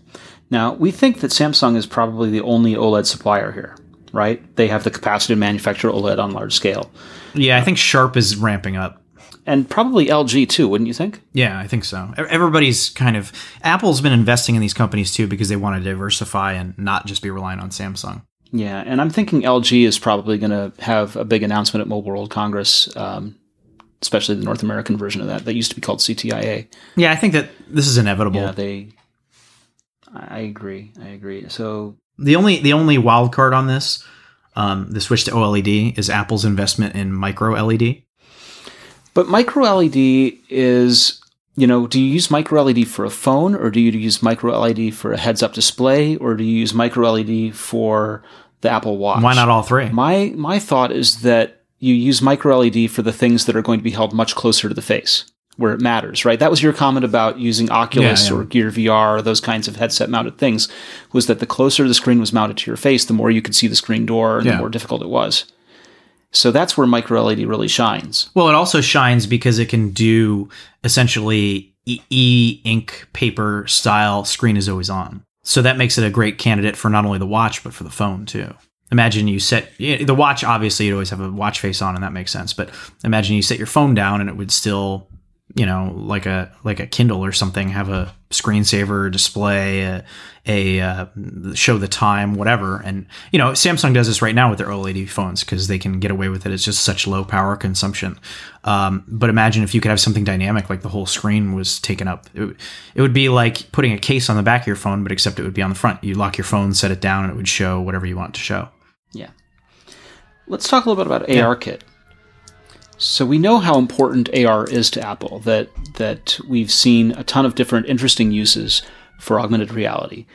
Now, we think that Samsung is probably the only OLED supplier here, right? They have the capacity to manufacture OLED on large scale. Yeah, I think Sharp is ramping up. And probably LG too, wouldn't you think? Yeah, I think so. Everybody's kind of Apple's been investing in these companies too because they want to diversify and not just be relying on Samsung. Yeah, and I'm thinking LG is probably going to have a big announcement at Mobile World Congress, um, especially the North American version of that. That used to be called CTIA. Yeah, I think that this is inevitable. Yeah, they. I agree. I agree. So The only the only wild card on this Um, the switch to OLED is Apple's investment in micro LED. But micro LED is, you know, do you use micro LED for a phone or do you use micro LED for a heads up display or do you use micro LED for the Apple Watch? Why not all three? My my thought is that you use micro LED for the things that are going to be held much closer to the face, where it matters, right? That was your comment about using Oculus Yeah, yeah. or Gear VR or those kinds of headset mounted things, was that the closer the screen was mounted to your face, the more you could see the screen door and Yeah. the more difficult it was. So that's where micro LED really shines. Well, it also shines because it can do essentially e- ink paper style screen is always on. So that makes it a great candidate for not only the watch but for the phone too. Imagine you set the watch. Obviously, you'd always have a watch face on, and that makes sense. But imagine you set your phone down, and it would still, you know, like a like a Kindle or something, have a screensaver display, a, a uh, show the time, whatever. And you know, Samsung does this right now with their OLED phones because they can get away with it. It's just such low power consumption. Um, but imagine if you could have something dynamic, like the whole screen was taken up. It, would- it would be like putting a case on the back of your phone, but except it would be on the front. You lock your phone, set it down, and it would show whatever you want to show. Yeah. Let's talk a little bit about ARKit. So we know how important AR is to Apple. That that we've seen a ton of different interesting uses for augmented reality.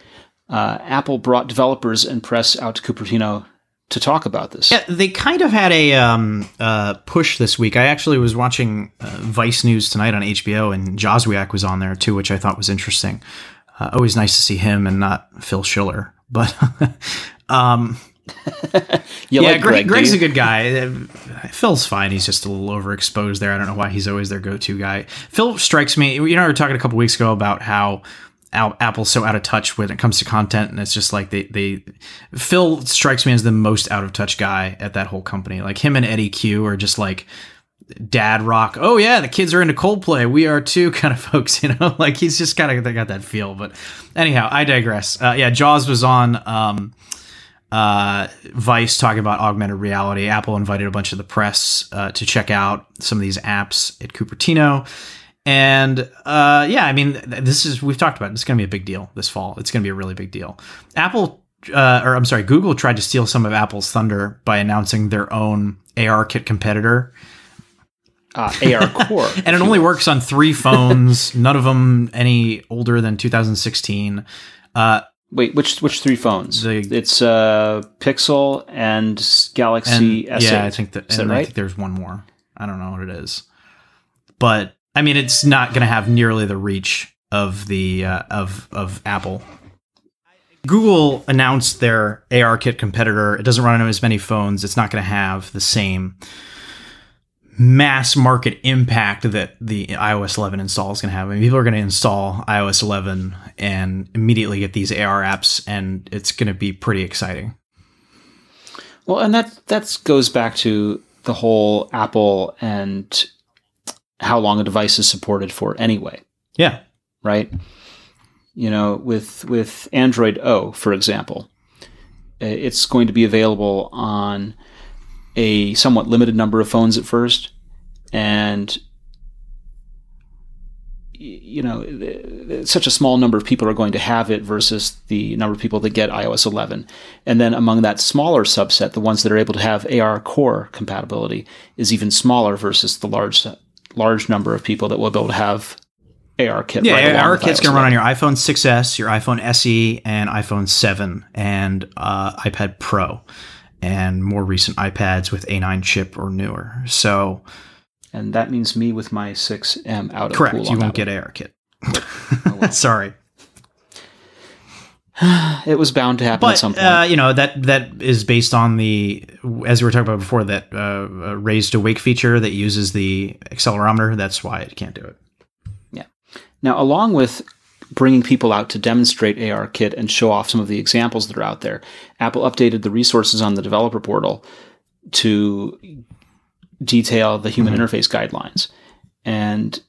Uh, Apple brought developers and press out to Cupertino to talk about this. Yeah, they kind of had a um, uh, push this week. I actually was watching uh, Vice News tonight on HBO, and Joswiak was on there too, which I thought was interesting. Uh, always nice to see him and not Phil Schiller. But um, yeah, like Greg, Greg, Greg's a good guy. Phil's fine. He's just a little overexposed there. I don't know why he's always their go-to guy. Phil strikes me. You know, we were talking a couple weeks ago about how Apple's so out of touch when it comes to content, and it's just like they they Phil strikes me as the most out of touch guy at that whole company. Like him and Eddy Cue are just like dad rock. Oh yeah, the kids are into Coldplay. We are too, kind of folks. You know, like he's just kind of got that feel. But anyhow, I digress. Uh, yeah, Jaws was on. Um, uh, Vice talking about augmented reality. Apple invited a bunch of the press uh, to check out some of these apps at Cupertino. And uh, yeah, I mean, this is, we've talked about it. It's going to be a big deal this fall. It's going to be a really big deal. Apple, uh, or I'm sorry, Google tried to steal some of Apple's thunder by announcing their own AR kit competitor. uh, AR Core. And it only works on three phones, none of them any older than 2016. Uh, Wait, which which three phones? The- it's uh, Pixel and Galaxy and S8. yeah, I think that, that and I think there's one more. I don't know what it is, but I mean, it's not going to have nearly the reach of the uh, of of Apple. Google announced their ARKit competitor. It doesn't run on as many phones. It's not going to have the same mass market impact that the iOS 11 install is going to have. I mean, people are going to install iOS 11 and immediately get these AR apps, and it's going to be pretty exciting. Well, and that that goes back to the whole Apple and how long a device is supported for anyway, Yeah, right? You know, with with Android O, for example, it's going to be available on a somewhat limited number of phones at first, and you know, such a small number of people are going to have it versus the number of people that get iOS 11. And then among that smaller subset, the ones that are able to have AR Core compatibility is even smaller versus the large large number of people that will be able to have AR Kit. Yeah, right with kit's going to run on your iPhone 6s, your iPhone SE, and iPhone 7, and uh, iPad Pro, and more recent iPads with A9 chip or newer. So, and that means me with my 6M out of correct, pool you won't get AR kit. Sorry. It was bound to happen at but some point. uh, you know that that is based on the as we were talking about before that uh, uh, raised awake feature that uses the accelerometer. That's why it can't do it. Yeah. Now, along with bringing people out to demonstrate ARKit and show off some of the examples that are out there, Apple updated the resources on the developer portal to detail the human mm-hmm. interface guidelines. And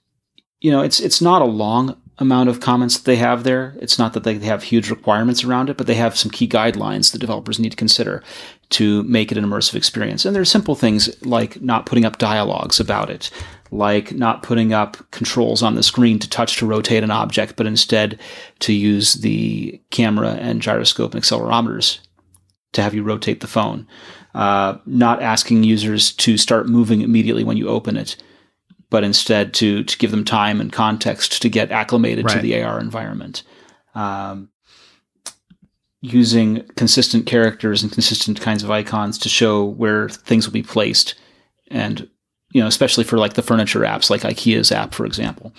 you know, it's it's not a long amount of comments that they have there. It's not that they have huge requirements around it, but they have some key guidelines that developers need to consider to make it an immersive experience. And there's simple things like not putting up dialogues about it, like not putting up controls on the screen to touch to rotate an object, but instead to use the camera and gyroscope and accelerometers to have you rotate the phone, uh, not asking users to start moving immediately when you open it, but instead to to give them time and context to get acclimated to the AR environment. Um, using consistent characters and consistent kinds of icons to show where things will be placed and you know especially for like the furniture apps like ikea's app for example.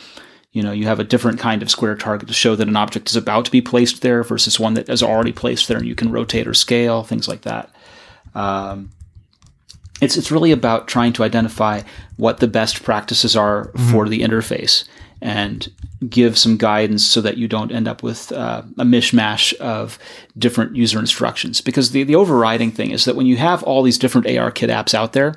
You know you have a different kind of square target to show that an object is about to be placed there versus one that is already placed there and you can rotate or scale things like that um, it's it's really about trying to identify what the best practices are for the interface and give some guidance so that you don't end up with uh, a mishmash of different user instructions. Because the, the overriding thing is that when you have all these different ARKit apps out there,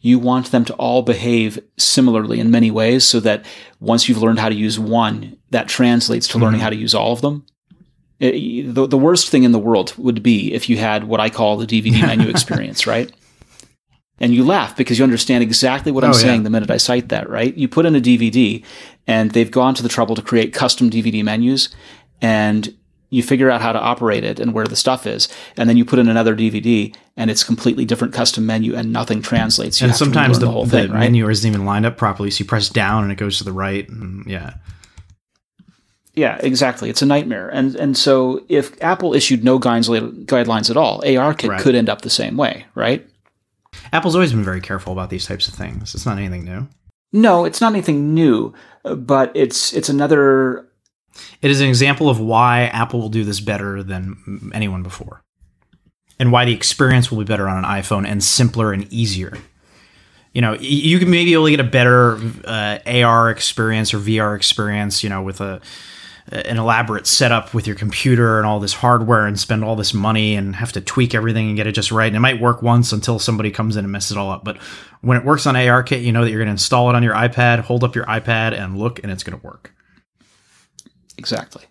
you want them to all behave similarly in many ways so that once you've learned how to use one, that translates to learning how to use all of them. Uh, it- the, the worst thing in the world would be if you had what I call the DVD menu experience, right? And you laugh because you understand exactly what I'm Oh, yeah. saying the minute I cite that, right? You put in a DVD and they've gone to the trouble to create custom DVD menus and you figure out how to operate it and where the stuff is. And then you put in another DVD and it's completely different custom menu and nothing translates. You and sometimes the, the whole the thing, right? menu isn't even lined up properly. So you press down and it goes to the right. And yeah. Yeah, exactly. It's a nightmare. And and so if Apple issued no guidelines at all, ARKit Right. could end up the same way, right? Apple's always been very careful about these types of things. It's not anything new. No, it's not anything new, but it's it's another It is an example of why Apple will do this better than anyone before. And why the experience will be better on an iPhone and simpler and easier. You know, you can maybe only get a better uh, AR experience or VR experience, you know, with a an elaborate setup with your computer and all this hardware and spend all this money and have to tweak everything and get it just right. And it might work once until somebody comes in and messes it all up. But when it works on ARKit, you know that you're going to install it on your iPad, hold up your iPad and look, and it's going to work. Exactly.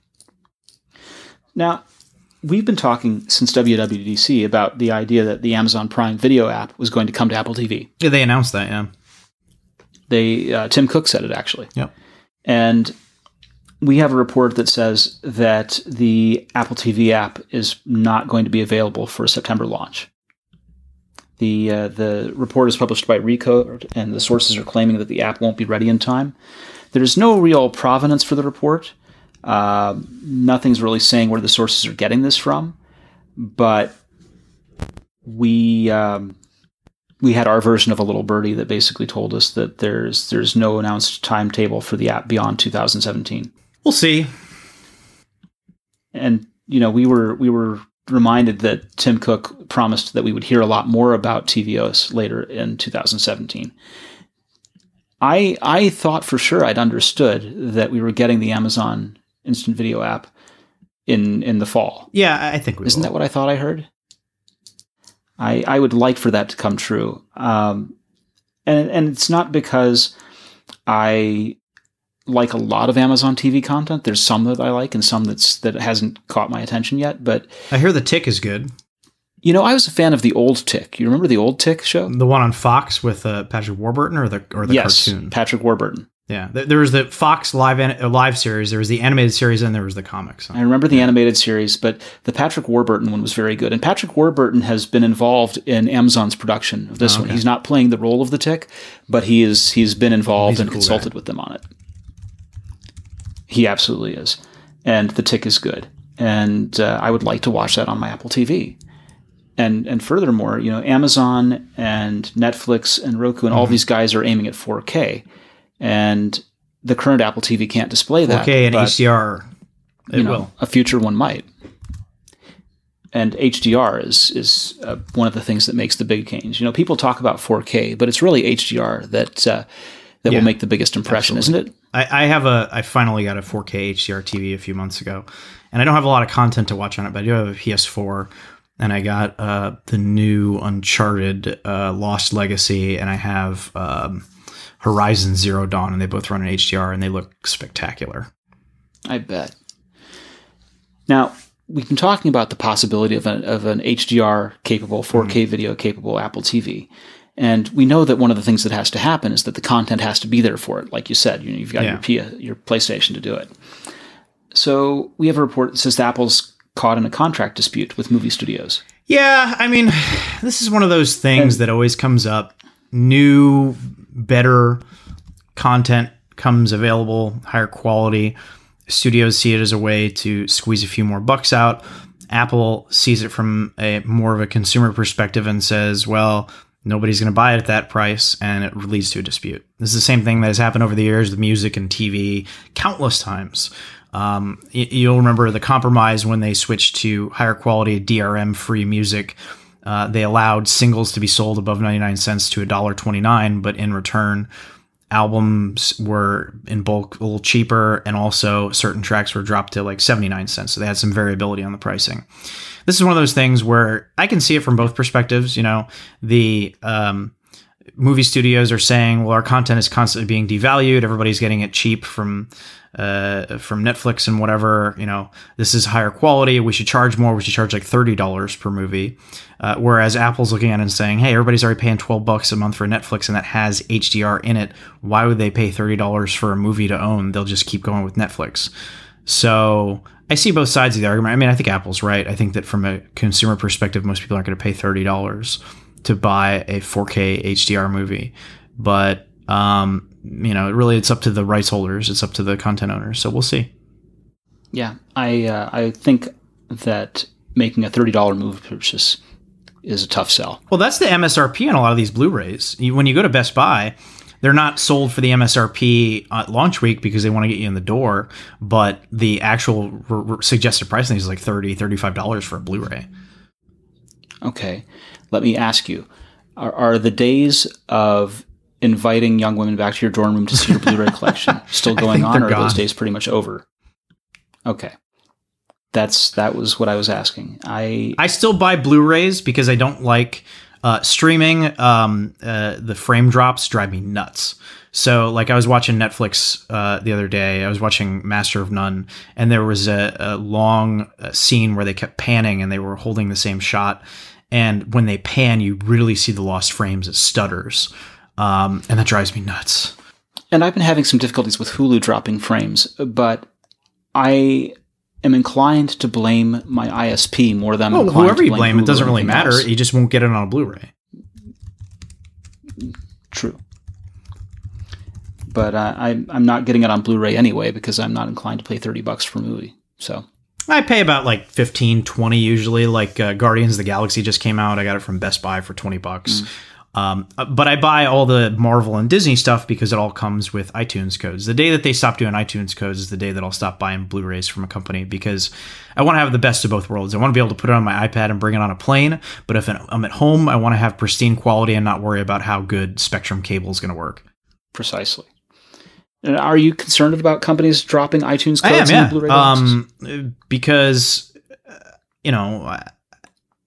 Now, we've been talking since WWDC about the idea that the Amazon Prime Video app was going to come to Apple TV. Yeah, they announced that, yeah. They uh, Tim Cook said it actually, Yep. and we have a report that says that the Apple TV app is not going to be available for a September launch. The uh, the report is published by Recode, and the sources are claiming that the app won't be ready in time. There's no real provenance for the report. Uh, nothing's really saying where the sources are getting this from, but we um, we had our version of a little birdie that basically told us that there's there's no announced timetable for the app beyond 2017 We'll see. and you know we were we were reminded that Tim Cook promised that we would hear a lot more about TVOS later in 2017. I I thought for sure I'd understood that we were getting the Amazon Instant Video app in in the fall. Yeah, I- think we Isn't will. that what I thought I heard? I I would like for that to come true. Um, and and it's not because I like a lot of Amazon TV content. There's some that I like and some that's that hasn't caught my attention yet. But I hear the tick is good. you know, I was a fan of the old Tick. You remember the old Tick show? The one on Fox with uh, Patrick Warburton or the or the yes, cartoon. Patrick Warburton. Yeah, there was the Fox live an- uh, live series. There was the animated series, and there was the comics. I remember the animated series, but the Patrick Warburton one was very good. And Patrick Warburton has been involved in Amazon's production of this Oh, one. okay. He's not playing the role of the Tick, but he is he's been involved He's and cool consulted guy. with them on it. He absolutely is, and the Tick is good. And uh, I would like to watch that on my Apple TV. And and furthermore, you know, Amazon and Netflix and Roku and all Mm-hmm. these guys are aiming at 4K, and the current Apple TV can't display that. 4K and but- HDR. It you know, will. a future one might. And HDR is is uh, one of the things that makes the big change. You know, people talk about 4K, but it's really HDR that uh, that Yeah, will make the biggest impression, isn't it? I, I have a. I finally got a 4K HDR TV a few months ago, and I don't have a lot of content to watch on it, but I do have a PS4, and I got uh, the new Uncharted uh, Lost Legacy, and I have um, Horizon Zero Dawn, and they both run in HDR, and they look spectacular. I bet. Now we've been talking about the possibility of an of an HDR capable, 4K video capable Apple TV. And we know that one of the things that has to happen is that the content has to be there for it. Like you said, you know, you've got Yeah. your P- your PlayStation to do it. So we have a report that says that Apple's caught in a contract dispute with movie studios. Yeah, I mean, this is one of those things that always comes up. New, better content comes available, higher quality. Studios see it as a way to squeeze a few more bucks out. Apple sees it from a more of a consumer perspective and says, well, nobody's going to buy it at that price, and it leads to a dispute. This is the same thing that has happened over the years with music and TV countless times. Um, you'll remember the compromise when they switched to higher quality DRM free music. Uh, they allowed singles to be sold above 99 cents to $1.29, but in return, albums were in bulk a little cheaper, and also certain tracks were dropped to like 79 cents. So they had some variability on the pricing. This is one of those things where I can see it from both perspectives. You know, the um, movie studios are saying, well, our content is constantly being devalued. Everybody's getting it cheap from uh, from Netflix and whatever. You know, this is higher quality. We should charge more. We should charge like thirty dollars per movie. Uh, whereas Apple's looking at it and saying, hey, everybody's already paying twelve bucks a month for Netflix, and that has HDR in it. Why would they pay thirty dollars for a movie to own? They'll just keep going with Netflix. So I see both sides of the argument. I mean, I think Apple's right. I think that from a consumer perspective, most people aren't going to pay thirty dollars to buy a 4K HDR movie, but um, you know, really, it's up to the rights holders. It's up to the content owners. So we'll see. Yeah, I uh, I think that making a thirty dollar movie purchase is a tough sell. Well, that's the MSRP on a lot of these Blu-rays. When you go to Best Buy, they're not sold for the MSRP at uh, launch week because they want to get you in the door, but the actual r- r- suggested pricing is like 30 $35 for a Blu-ray. Okay. Let me ask you, are, are the days of inviting young women back to your dorm room to see your Blu-ray collection still going on, or are those days pretty much over? Okay, that's that was what I was asking. I I still buy Blu-rays because I don't like uh, streaming. Um, uh, the frame drops drive me nuts. So, like, I was watching Netflix uh, the other day. I was watching Master of None, and there was a, a long uh, scene where they kept panning and they were holding the same shot. And when they pan, you really see the lost frames. It stutters um, and that drives me nuts. And I've been having some difficulties with Hulu dropping frames, but I am inclined to blame my ISP more than well, whoever you blame, Hulu it doesn't really matter. Else. You just won't get it on a Blu-ray. True. But uh, I, I'm not getting it on Blu-ray anyway because I'm not inclined to pay 30 bucks for a movie. So I pay about like 15, 20 usually. Like uh, Guardians of the Galaxy just came out. I got it from Best Buy for 20 bucks. Mm. Um, uh, but I buy all the Marvel and Disney stuff because it all comes with iTunes codes. The day that they stop doing iTunes codes is the day that I'll stop buying Blu-rays from a company because I want to have the best of both worlds. I want to be able to put it on my iPad and bring it on a plane, but if I'm at home, I want to have pristine quality and not worry about how good Spectrum cable is going to work. Precisely. And are you concerned about companies dropping iTunes codes I am, yeah. Blu-ray um, because you know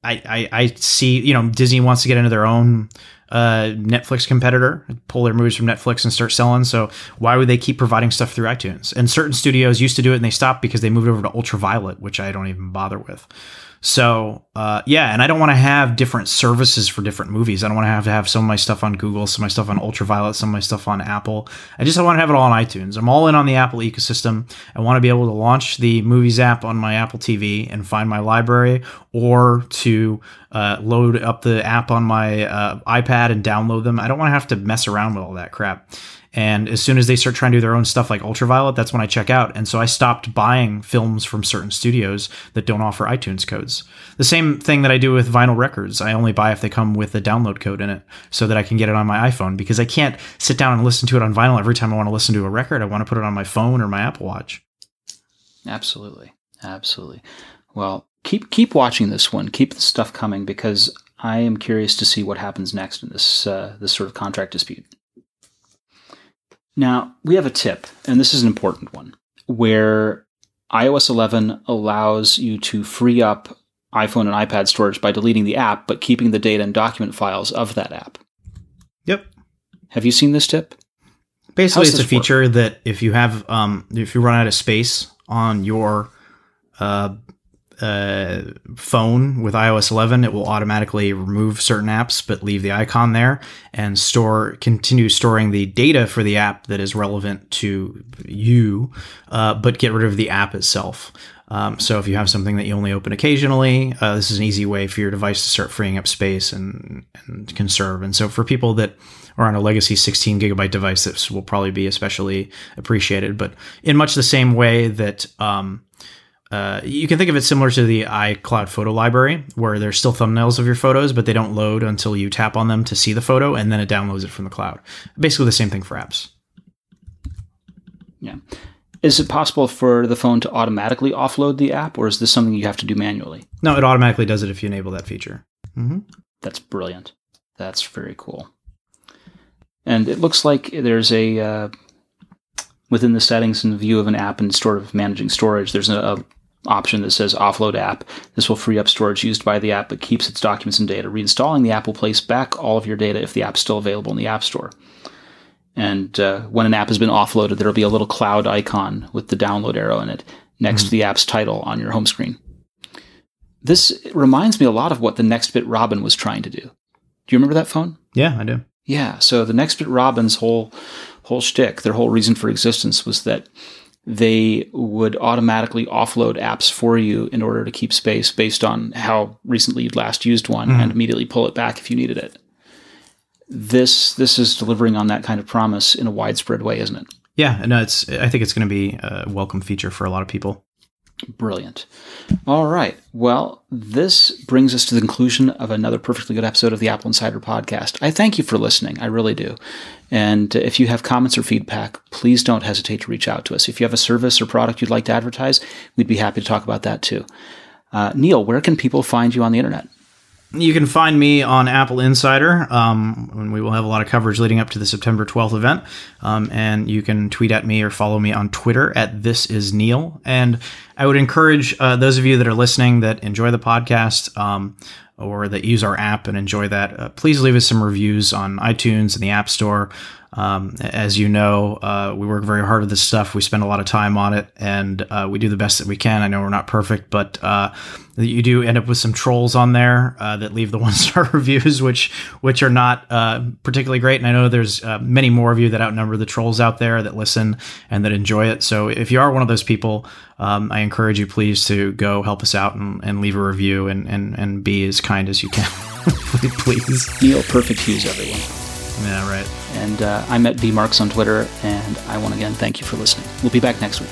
I, I I see you know Disney wants to get into their own uh, Netflix competitor, pull their movies from Netflix and start selling. So why would they keep providing stuff through iTunes? And certain studios used to do it and they stopped because they moved over to Ultraviolet, which I don't even bother with. So uh, yeah, and I don't want to have different services for different movies. I don't want to have to have some of my stuff on Google, some of my stuff on Ultraviolet, some of my stuff on Apple. I just want to have it all on iTunes. I'm all in on the Apple ecosystem. I want to be able to launch the Movies app on my Apple TV and find my library, or to uh, load up the app on my uh, iPad and download them. I don't want to have to mess around with all that crap. And as soon as they start trying to do their own stuff like Ultraviolet, that's when I check out. And so I stopped buying films from certain studios that don't offer iTunes codes. The same thing that I do with vinyl records. I only buy if they come with a download code in it so that I can get it on my iPhone because I can't sit down and listen to it on vinyl every time I want to listen to a record. I want to put it on my phone or my Apple Watch. Absolutely. Absolutely. Well, keep keep watching this one. Keep the stuff coming because I am curious to see what happens next in this uh, this sort of contract dispute. Now, we have a tip, and this is an important one, where iOS 11 allows you to free up iPhone and iPad storage by deleting the app, but keeping the data and document files of that app. Yep. Have you seen this tip? Basically, it's a feature work? that if you have, um, if you run out of space on your uh, uh, phone with iOS 11, it will automatically remove certain apps but leave the icon there and store continue storing the data for the app that is relevant to you, uh, but get rid of the app itself. Um, so if you have something that you only open occasionally, uh, this is an easy way for your device to start freeing up space and, and conserve. And so for people that are on a legacy 16 gigabyte device, this will probably be especially appreciated. But in much the same way that um, uh, you can think of it similar to the iCloud photo library, where there's still thumbnails of your photos, but they don't load until you tap on them to see the photo, and then it downloads it from the cloud. Basically, the same thing for apps. Yeah. Is it possible for the phone to automatically offload the app, or is this something you have to do manually? No, it automatically does it if you enable that feature. Mm-hmm. That's brilliant. That's very cool. And it looks like there's a uh, within the settings and view of an app and sort of managing storage. There's a, a option that says offload app. This will free up storage used by the app but keeps its documents and data. Reinstalling the app will place back all of your data if the app's still available in the App Store. And uh, when an app has been offloaded, there'll be a little cloud icon with the download arrow in it next mm-hmm. to the app's title on your home screen. This reminds me a lot of what the NextBit Robin was trying to do. Do you remember that phone? Yeah, I do. Yeah. So the NextBit Robin's whole whole shtick, their whole reason for existence was that they would automatically offload apps for you in order to keep space based on how recently you'd last used one mm-hmm. and immediately pull it back if you needed it. This this is delivering on that kind of promise in a widespread way, isn't it? Yeah, no, it's. I think it's going to be a welcome feature for a lot of people. Brilliant. All right. Well, this brings us to the conclusion of another perfectly good episode of the AppleInsider podcast. I thank you for listening. I really do. And if you have comments or feedback, please don't hesitate to reach out to us. If you have a service or product you'd like to advertise, we'd be happy to talk about that too. Uh, Neil, where can people find you on the internet? You can find me on AppleInsider, um, and we will have a lot of coverage leading up to the September 12th event. Um, and you can tweet at me or follow me on Twitter at This Is Neil. And I would encourage uh, those of you that are listening that enjoy the podcast um, or that use our app and enjoy that, uh, please leave us some reviews on iTunes and the App Store. Um, as you know, uh, we work very hard at this stuff. We spend a lot of time on it, and uh, we do the best that we can. I know we're not perfect, but uh, you do end up with some trolls on there uh, that leave the one star reviews, which which are not uh, particularly great. And I know there's uh, many more of you that outnumber the trolls out there that listen and that enjoy it. So if you are one of those people, um, I encourage you please to go help us out and, and leave a review and, and, and be as kind as you can. please. Neil, perfect hues, everyone. Yeah, right. And uh, I'm at Marks on Twitter, and I want to again thank you for listening. We'll be back next week.